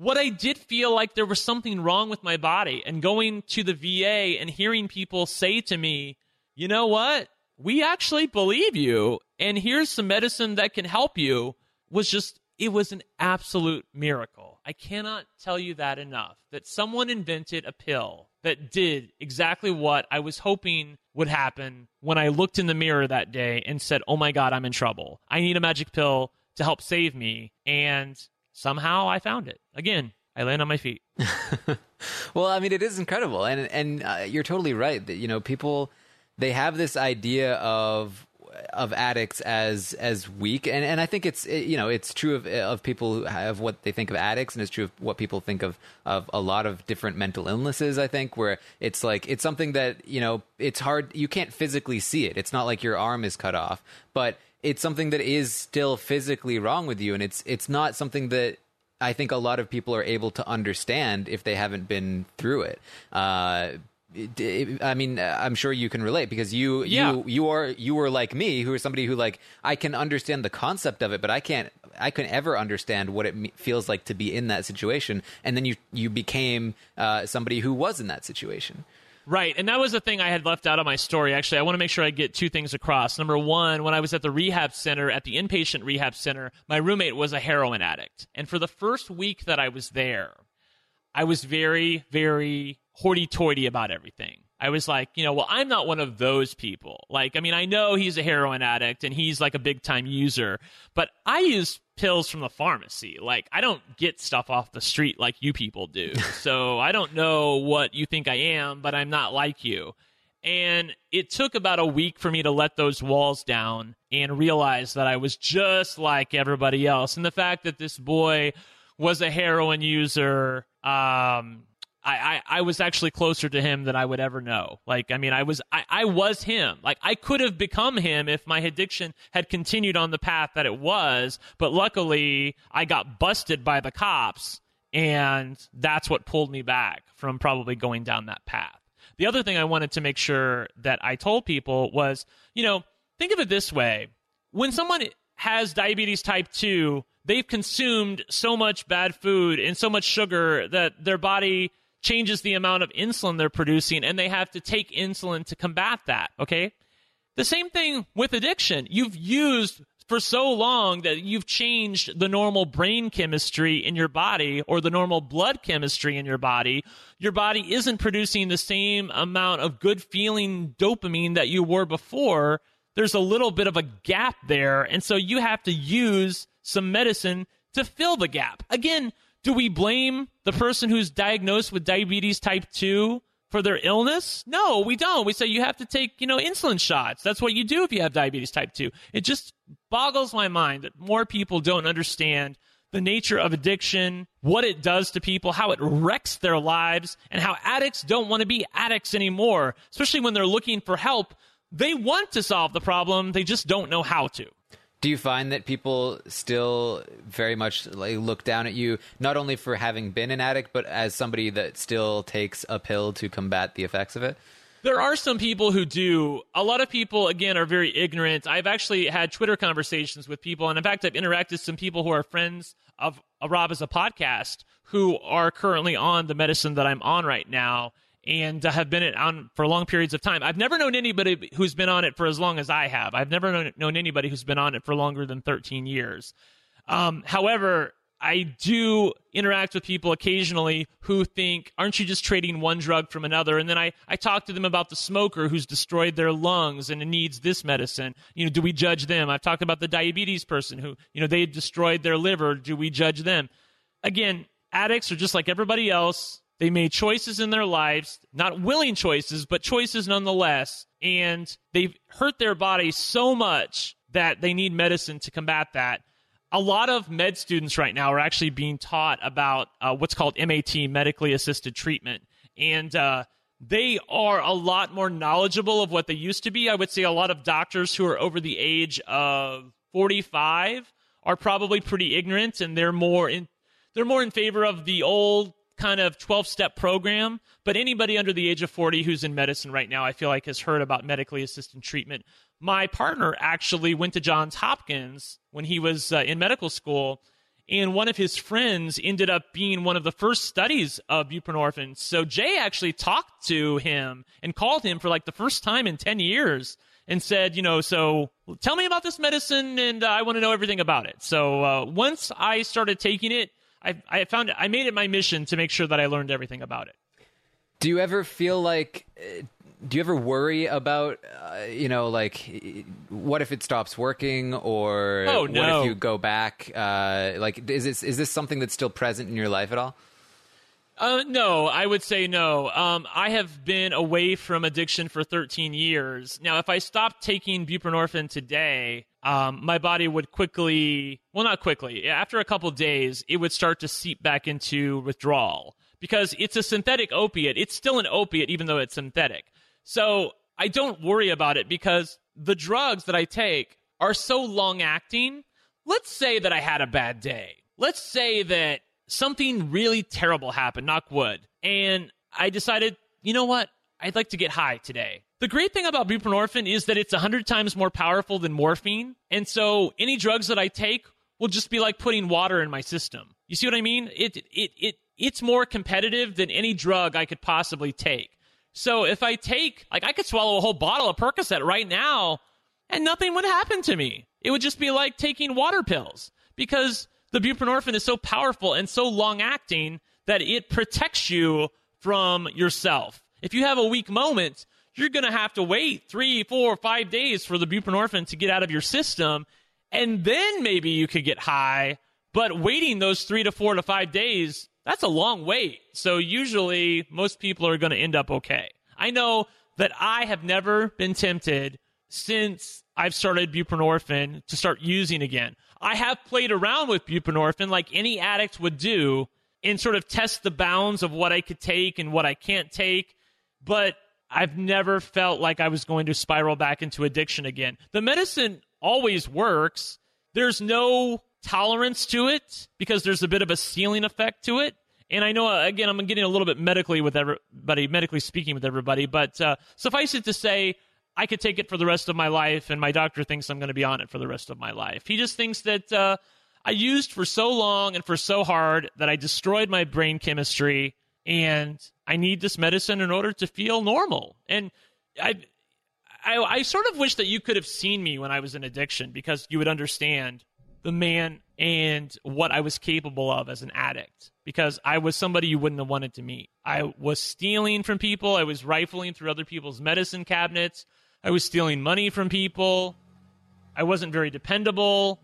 what I did feel like there was something wrong with my body. And going to the VA and hearing people say to me, you know what? We actually believe you. And here's some medicine that can help you was just, it was an absolute miracle. I cannot tell you that enough. That someone invented a pill that did exactly what I was hoping would happen when I looked in the mirror that day and said, oh my God, I'm in trouble. I need a magic pill to help save me. And somehow I found it. Again, I land on my feet. well, I mean, it is incredible, and and uh, you're totally right that you know people they have this idea of of addicts as as weak and and I think it's you know it's true of of people who have what they think of addicts and it's true of what people think of of a lot of different mental illnesses I think where it's like it's something that you know it's hard you can't physically see it it's not like your arm is cut off but it's something that is still physically wrong with you and it's it's not something that I think a lot of people are able to understand if they haven't been through it. Uh, I mean, I'm sure you can relate because you yeah. you you are you were like me, who is somebody who like I can understand the concept of it, but I can't I couldn't ever understand what it feels like to be in that situation. And then you you became uh, somebody who was in that situation. Right. And that was the thing I had left out of my story. Actually, I want to make sure I get two things across. Number one, when I was at the rehab center, at the inpatient rehab center, my roommate was a heroin addict. And for the first week that I was there, I was very, very hoity toity about everything. I was like, you know, well, I'm not one of those people. Like, I mean, I know he's a heroin addict and he's like a big time user, but I use pills from the pharmacy. Like, I don't get stuff off the street like you people do. so I don't know what you think I am, but I'm not like you. And it took about a week for me to let those walls down and realize that I was just like everybody else. And the fact that this boy was a heroin user, um, I, I, I was actually closer to him than I would ever know. Like, I mean, I was, I, I was him. Like, I could have become him if my addiction had continued on the path that it was. But luckily, I got busted by the cops, and that's what pulled me back from probably going down that path. The other thing I wanted to make sure that I told people was, you know, think of it this way. When someone has diabetes type 2, they've consumed so much bad food and so much sugar that their body changes the amount of insulin they're producing and they have to take insulin to combat that. Okay. The same thing with addiction. You've used for so long that you've changed the normal brain chemistry in your body or the normal blood chemistry in your body. Your body isn't producing the same amount of good feeling dopamine that you were before. There's a little bit of a gap there. And so you have to use some medicine to fill the gap. Again, do we blame the person who's diagnosed with diabetes type 2 for their illness? No, we don't. We say you have to take, you know, insulin shots. That's what you do if you have diabetes type 2. It just boggles my mind that more people don't understand the nature of addiction, what it does to people, how it wrecks their lives, and how addicts don't want to be addicts anymore, especially when they're looking for help. They want to solve the problem, they just don't know how to. Do you find that people still very much like look down at you, not only for having been an addict, but as somebody that still takes a pill to combat the effects of it? There are some people who do. A lot of people, again, are very ignorant. I've actually had Twitter conversations with people, and in fact, I've interacted with some people who are friends of, of Rob Has a Podcast who are currently on the medicine that I'm on right now and uh, have been on for long periods of time. I've never known anybody who's been on it for as long as I have. I've never known, known anybody who's been on it for longer than 13 years. Um, however, I do interact with people occasionally who think, aren't you just trading one drug from another? And then I, I talk to them about the smoker who's destroyed their lungs and needs this medicine. You know, do we judge them? I've talked about the diabetes person who, you know, they destroyed their liver. Do we judge them? Again, addicts are just like everybody else. They made choices in their lives, not willing choices, but choices nonetheless. And they've hurt their body so much that they need medicine to combat that. A lot of med students right now are actually being taught about uh, what's called MAT, medically assisted treatment. And uh, they are a lot more knowledgeable of what they used to be. I would say a lot of doctors who are over the age of 45 are probably pretty ignorant and they're more in they're more in favor of the old kind of 12 step program, but anybody under the age of 40 who's in medicine right now, I feel like has heard about medically assisted treatment. My partner actually went to Johns Hopkins when he was uh, in medical school, and one of his friends ended up being one of the first studies of buprenorphine. So Jay actually talked to him and called him for like the first time in 10 years and said, you know, so tell me about this medicine and uh, I want to know everything about it. So uh, once I started taking it, I, I found it, I made it my mission to make sure that I learned everything about it. Do you ever feel like? Uh, do you ever worry about, uh, you know, like, what if it stops working, or oh, no. what if you go back? Uh, like, is this is this something that's still present in your life at all? Uh, no, I would say no. Um, I have been away from addiction for 13 years. Now, if I stopped taking buprenorphine today, um, my body would quickly, well, not quickly, after a couple days, it would start to seep back into withdrawal because it's a synthetic opiate. It's still an opiate, even though it's synthetic. So I don't worry about it because the drugs that I take are so long acting. Let's say that I had a bad day. Let's say that something really terrible happened, knock wood, and I decided, you know what? I'd like to get high today. The great thing about buprenorphine is that it's 100 times more powerful than morphine. And so any drugs that I take will just be like putting water in my system. You see what I mean? It, it, it, it's more competitive than any drug I could possibly take. So if I take, like, I could swallow a whole bottle of Percocet right now and nothing would happen to me. It would just be like taking water pills because the buprenorphine is so powerful and so long acting that it protects you from yourself. If you have a weak moment, you're going to have to wait three, four, five days for the buprenorphine to get out of your system. And then maybe you could get high. But waiting those three to four to five days, that's a long wait. So usually most people are going to end up okay. I know that I have never been tempted since I've started buprenorphine to start using again. I have played around with buprenorphine like any addict would do and sort of test the bounds of what I could take and what I can't take. But I've never felt like I was going to spiral back into addiction again. The medicine always works. There's no tolerance to it because there's a bit of a ceiling effect to it. And I know, uh, again, I'm getting a little bit medically with everybody, medically speaking with everybody, but uh, suffice it to say, I could take it for the rest of my life, and my doctor thinks I'm going to be on it for the rest of my life. He just thinks that uh, I used for so long and for so hard that I destroyed my brain chemistry, and I need this medicine in order to feel normal. And I, I, I sort of wish that you could have seen me when I was in addiction because you would understand the man and what I was capable of as an addict because I was somebody you wouldn't have wanted to meet. I was stealing from people, I was rifling through other people's medicine cabinets. I was stealing money from people. I wasn't very dependable.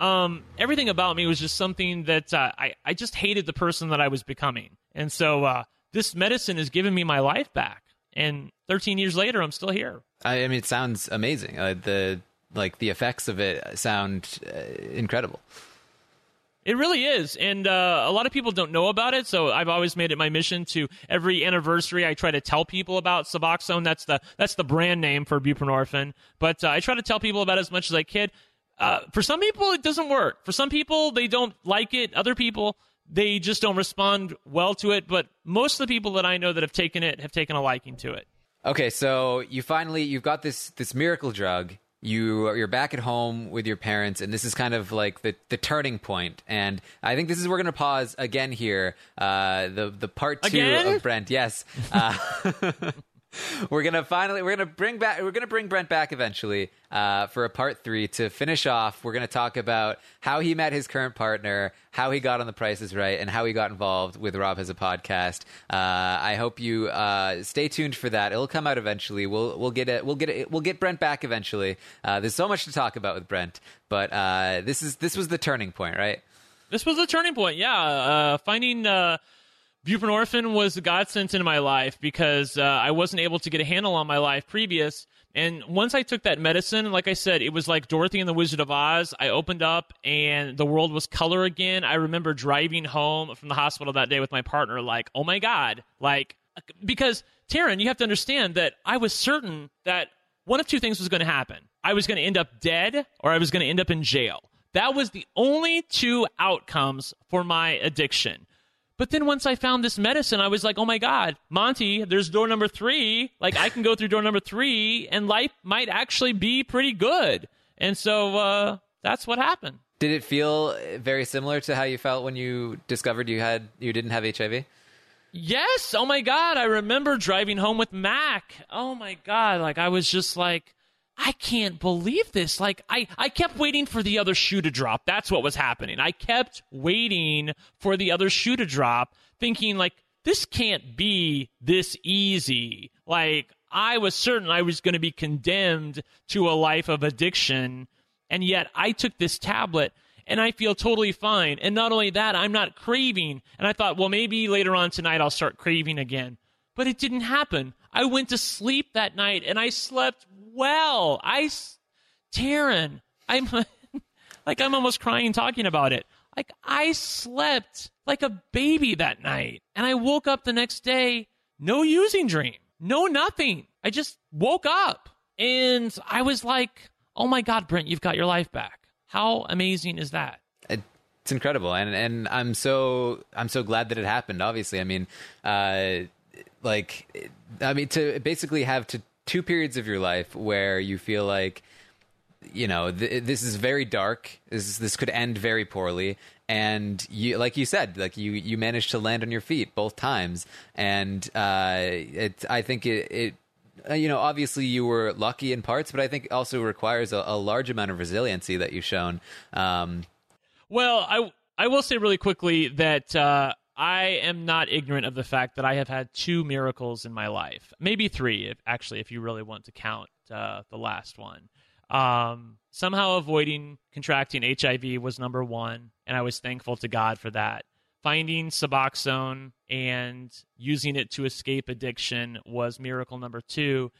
um, everything about me was just something that uh, I I just hated the person that I was becoming, and so uh, this medicine has given me my life back. And 13 years later, I'm still here. I, I mean, it sounds amazing. Uh, the like the effects of it sound uh, incredible. It really is, and uh, a lot of people don't know about it. So I've always made it my mission to every anniversary I try to tell people about Suboxone. That's the that's the brand name for buprenorphine. But uh, I try to tell people about it as much as I can. Uh, for some people, it doesn't work. For some people, they don't like it. Other people, they just don't respond well to it. But most of the people that I know that have taken it have taken a liking to it. Okay, so you finally you've got this this miracle drug. You you're back at home with your parents, and this is kind of like the the turning point. And I think this is we're going to pause again here. Uh, the the part two Again? of Brent. Yes. Uh, we're gonna finally we're gonna bring back we're gonna bring Brent back eventually uh, for a part three to finish off. We're gonna talk about how he met his current partner, how he got on The Price Is Right, and how he got involved with Rob has a podcast. Uh, I hope you uh, stay tuned for that. It'll come out eventually. We'll we'll get it. We'll get it. We'll get Brent back eventually. Uh, there's so much to talk about with Brent, but uh, this is this was the turning point, right? This was the turning point. Yeah, uh, finding buprenorphine was a godsend in my life because uh, I wasn't able to get a handle on my life previous. And once I took that medicine, like I said, it was like Dorothy and the Wizard of Oz. I opened up and the world was color again. I remember driving home from the hospital that day with my partner, like, oh my God. Like, because, Taran, you have to understand that I was certain that one of two things was going to happen. I was going to end up dead or I was going to end up in jail. That was the only two outcomes for my addiction. But then once I found this medicine, I was like, oh my God, Monty, there's door number three. Like, I can go through door number three, and life might actually be pretty good. And so uh, that's what happened. Did it feel very similar to how you felt when you discovered you had you didn't have HIV? Yes. Oh my God. I remember driving home with Mac. Oh my God. Like, I was just like, I can't believe this. Like, I, I kept waiting for the other shoe to drop. That's what was happening. I kept waiting for the other shoe to drop, thinking, like, this can't be this easy. Like, I was certain I was going to be condemned to a life of addiction. And yet I took this tablet and I feel totally fine. And not only that, I'm not craving. And I thought, well, maybe later on tonight I'll start craving again. But it didn't happen. I went to sleep that night and I slept well. I, Taran, I'm like, I'm almost crying talking about it. Like, I slept like a baby that night. And I woke up the next day, no using dream, no nothing. I just woke up and I was like, oh my God, Brent, you've got your life back. How amazing is that? It's incredible, and and I'm so I'm so glad that it happened. Obviously, I mean, uh, like, I mean, to basically have to two periods of your life where you feel like, you know, th- this is very dark. This this could end very poorly, and you, like you said, like you you managed to land on your feet both times, and uh, it I think it. it uh, you know, obviously you were lucky in parts, but I think also requires a, a large amount of resiliency that you've shown. Um, Well, I I will say really quickly that uh, I am not ignorant of the fact that I have had two miracles in my life, maybe three, if actually, if you really want to count uh, the last one. Um, somehow avoiding contracting HIV was number one, and I was thankful to God for that. Finding Suboxone and using it to escape addiction was miracle number two.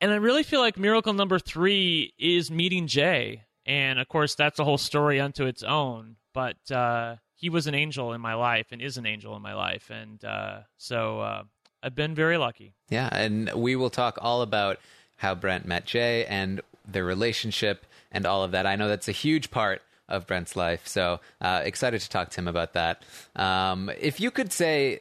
And I really feel like miracle number three is meeting Jay. And of course, that's a whole story unto its own. But uh, he was an angel in my life and is an angel in my life. And uh, so uh, I've been very lucky. Yeah, and we will talk all about how Brent met Jay and their relationship and all of that. I know that's a huge part of Brent's life, so uh, excited to talk to him about that. Um, if you could say,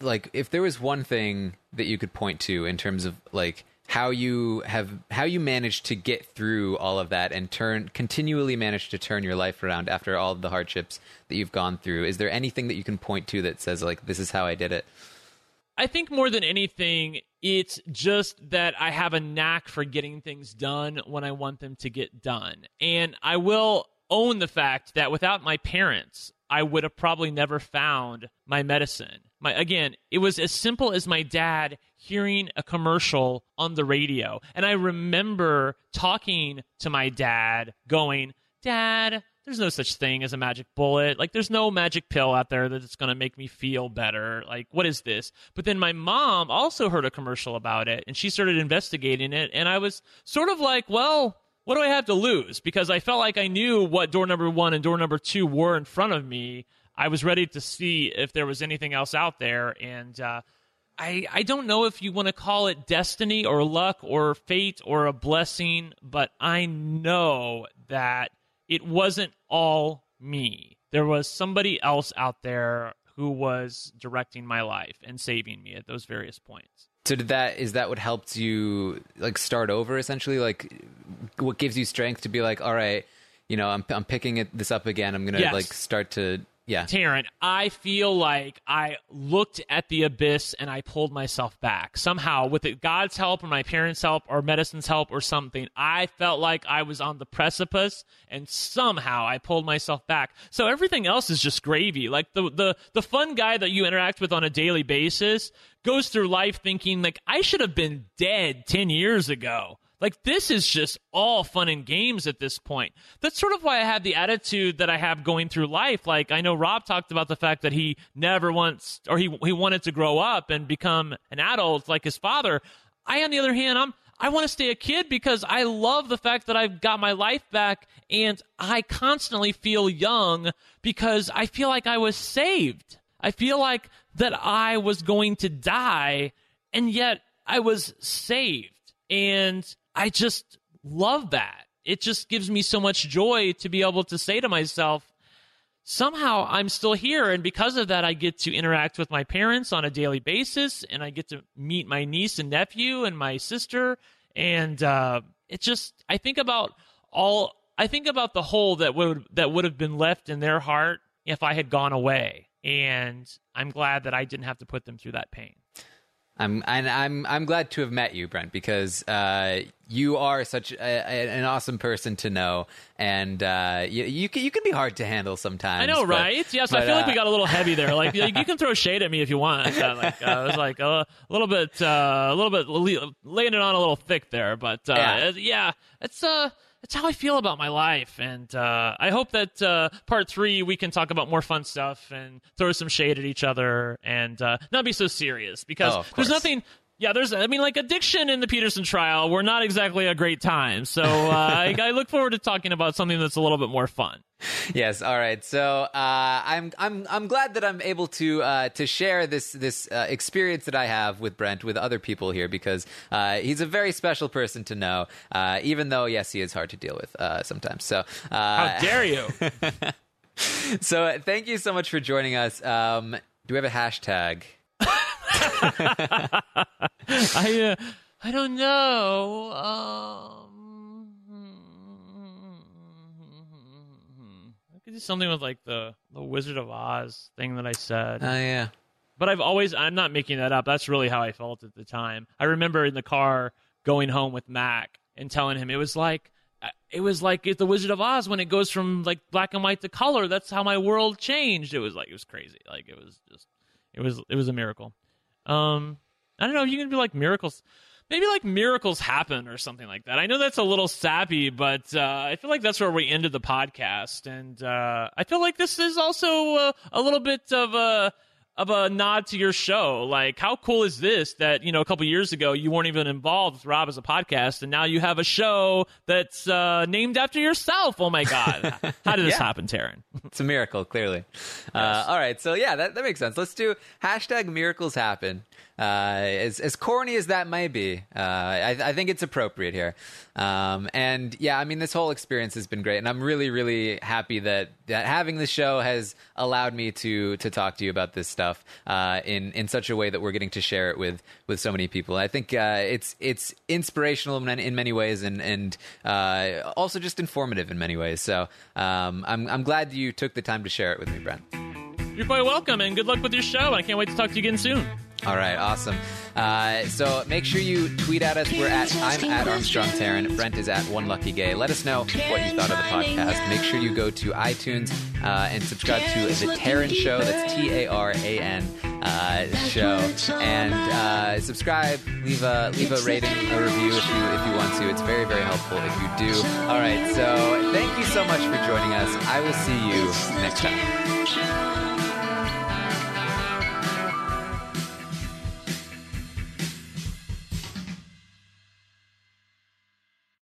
like, if there was one thing that you could point to in terms of like how you have how you managed to get through all of that and turn continually managed to turn your life around after all the hardships that you've gone through is there anything that you can point to that says like this is how i did it I think more than anything, it's just that I have a knack for getting things done when I want them to get done. And I will own the fact that without my parents, I would have probably never found my medicine. My again, it was as simple as my dad hearing a commercial on the radio. And I remember talking to my dad going, "Dad, there's no such thing as a magic bullet. Like, there's no magic pill out there that's going to make me feel better. Like, what is this? But then my mom also heard a commercial about it and she started investigating it. And I was sort of like, well, what do I have to lose? Because I felt like I knew what door number one and door number two were in front of me. I was ready to see if there was anything else out there. And, uh, I, I don't know if you want to call it destiny or luck or fate or a blessing, but I know that it wasn't all me. There was somebody else out there who was directing my life and saving me at those various points. So did that is that what helped you like start over essentially? Like what gives you strength to be like, all right, you know, I'm I'm picking it, this up again. I'm gonna Yes. like start to yeah. Taran, I feel like I looked at the abyss and I pulled myself back. Somehow, with it, God's help or my parents' help or medicine's help or something, I felt like I was on the precipice and somehow I pulled myself back. So everything else is just gravy. Like the, the, the fun guy that you interact with on a daily basis goes through life thinking, like, I should have been dead 10 years ago. Like this is just all fun and games at this point. That's sort of why I have the attitude that I have going through life. Like I know Rob talked about the fact that he never wants or he he wanted to grow up and become an adult like his father. I on the other hand, I'm I want to stay a kid because I love the fact that I've got my life back and I constantly feel young because I feel like I was saved. I feel like that I was going to die and yet I was saved. And I just love that. It just gives me so much joy to be able to say to myself, somehow I'm still here. And because of that, I get to interact with my parents on a daily basis and I get to meet my niece and nephew and my sister. And uh, it just, I think about all, I think about the hole that would, that would have been left in their heart if I had gone away. And I'm glad that I didn't have to put them through that pain. I'm and I'm I'm glad to have met you, Brent, because uh, you are such a, a, an awesome person to know, and uh, you you can, you can be hard to handle sometimes. I know, but- right? Yes, I but, feel like uh, we got a little heavy there. Like you you can throw shade at me if you want. Uh, like uh, it was like uh, a little bit, uh, a little bit laying it on a little thick there. But uh, Yeah. yeah, it's uh, it's how I feel about my life, and uh, I hope that uh, part three we can talk about more fun stuff and throw some shade at each other and uh, not be so serious because Oh, there's nothing. Yeah, there's. I mean, like addiction in the Peterson trial were not exactly a great time. So uh, I, I look forward to talking about something that's a little bit more fun. Yes. All right. So uh, I'm I'm I'm glad that I'm able to uh, to share this this uh, experience that I have with Brent with other people here because uh, he's a very special person to know. Uh, even though yes, he is hard to deal with uh, sometimes. So uh, How dare you? so uh, thank you so much for joining us. Um, do we have a hashtag? I uh, I don't know. Um, I could do something with like the the Wizard of Oz thing that I said. Oh yeah. but I've always I'm not making that up. That's really how I felt at the time. I remember in the car going home with Mac and telling him it was like uh, it was like the Wizard of Oz when it goes from like black and white to color. That's how my world changed. It was like it was crazy. Like it was just it was it was a miracle. Um, I don't know you can be like miracles. Maybe like miracles happen or something like that. I know that's a little sappy, but uh, I feel like that's where we ended the podcast, and uh, I feel like this is also uh, a little bit of a of a nod to your show. Like, how cool is this that, you know, a couple years ago you weren't even involved with Rob Has a Podcast and now you have a show that's uh, named after yourself. Oh my God. How did this Yeah. happen, Taran? It's a miracle, clearly. Uh, all right, so yeah, that, that makes sense. Let's do hashtag miracles happen. Uh, as as corny as that may be, uh, I, I think it's appropriate here. Um, and yeah, I mean, this whole experience has been great, and I'm really, really happy that that having the show has allowed me to to talk to you about this stuff uh, in in such a way that we're getting to share it with with so many people. I think uh, it's it's inspirational in, in many ways, and and uh, also just informative in many ways. So um, I'm I'm glad you took the time to share it with me, Brent. You're quite welcome and good luck with your show. I can't wait to talk to you again soon. All right, awesome. Uh, so make sure you tweet at us. We're at I'm at Armstrong Taran. Brent is at One Lucky Gay. Let us know what you thought of the podcast. Make sure you go to iTunes uh, and subscribe to the Taran Show. That's T A R A N. Uh, show. And uh, subscribe, leave a leave a rating, a review if you if you want to. It's very very helpful if you do. All right, so thank you so much for joining us. I will see you next time.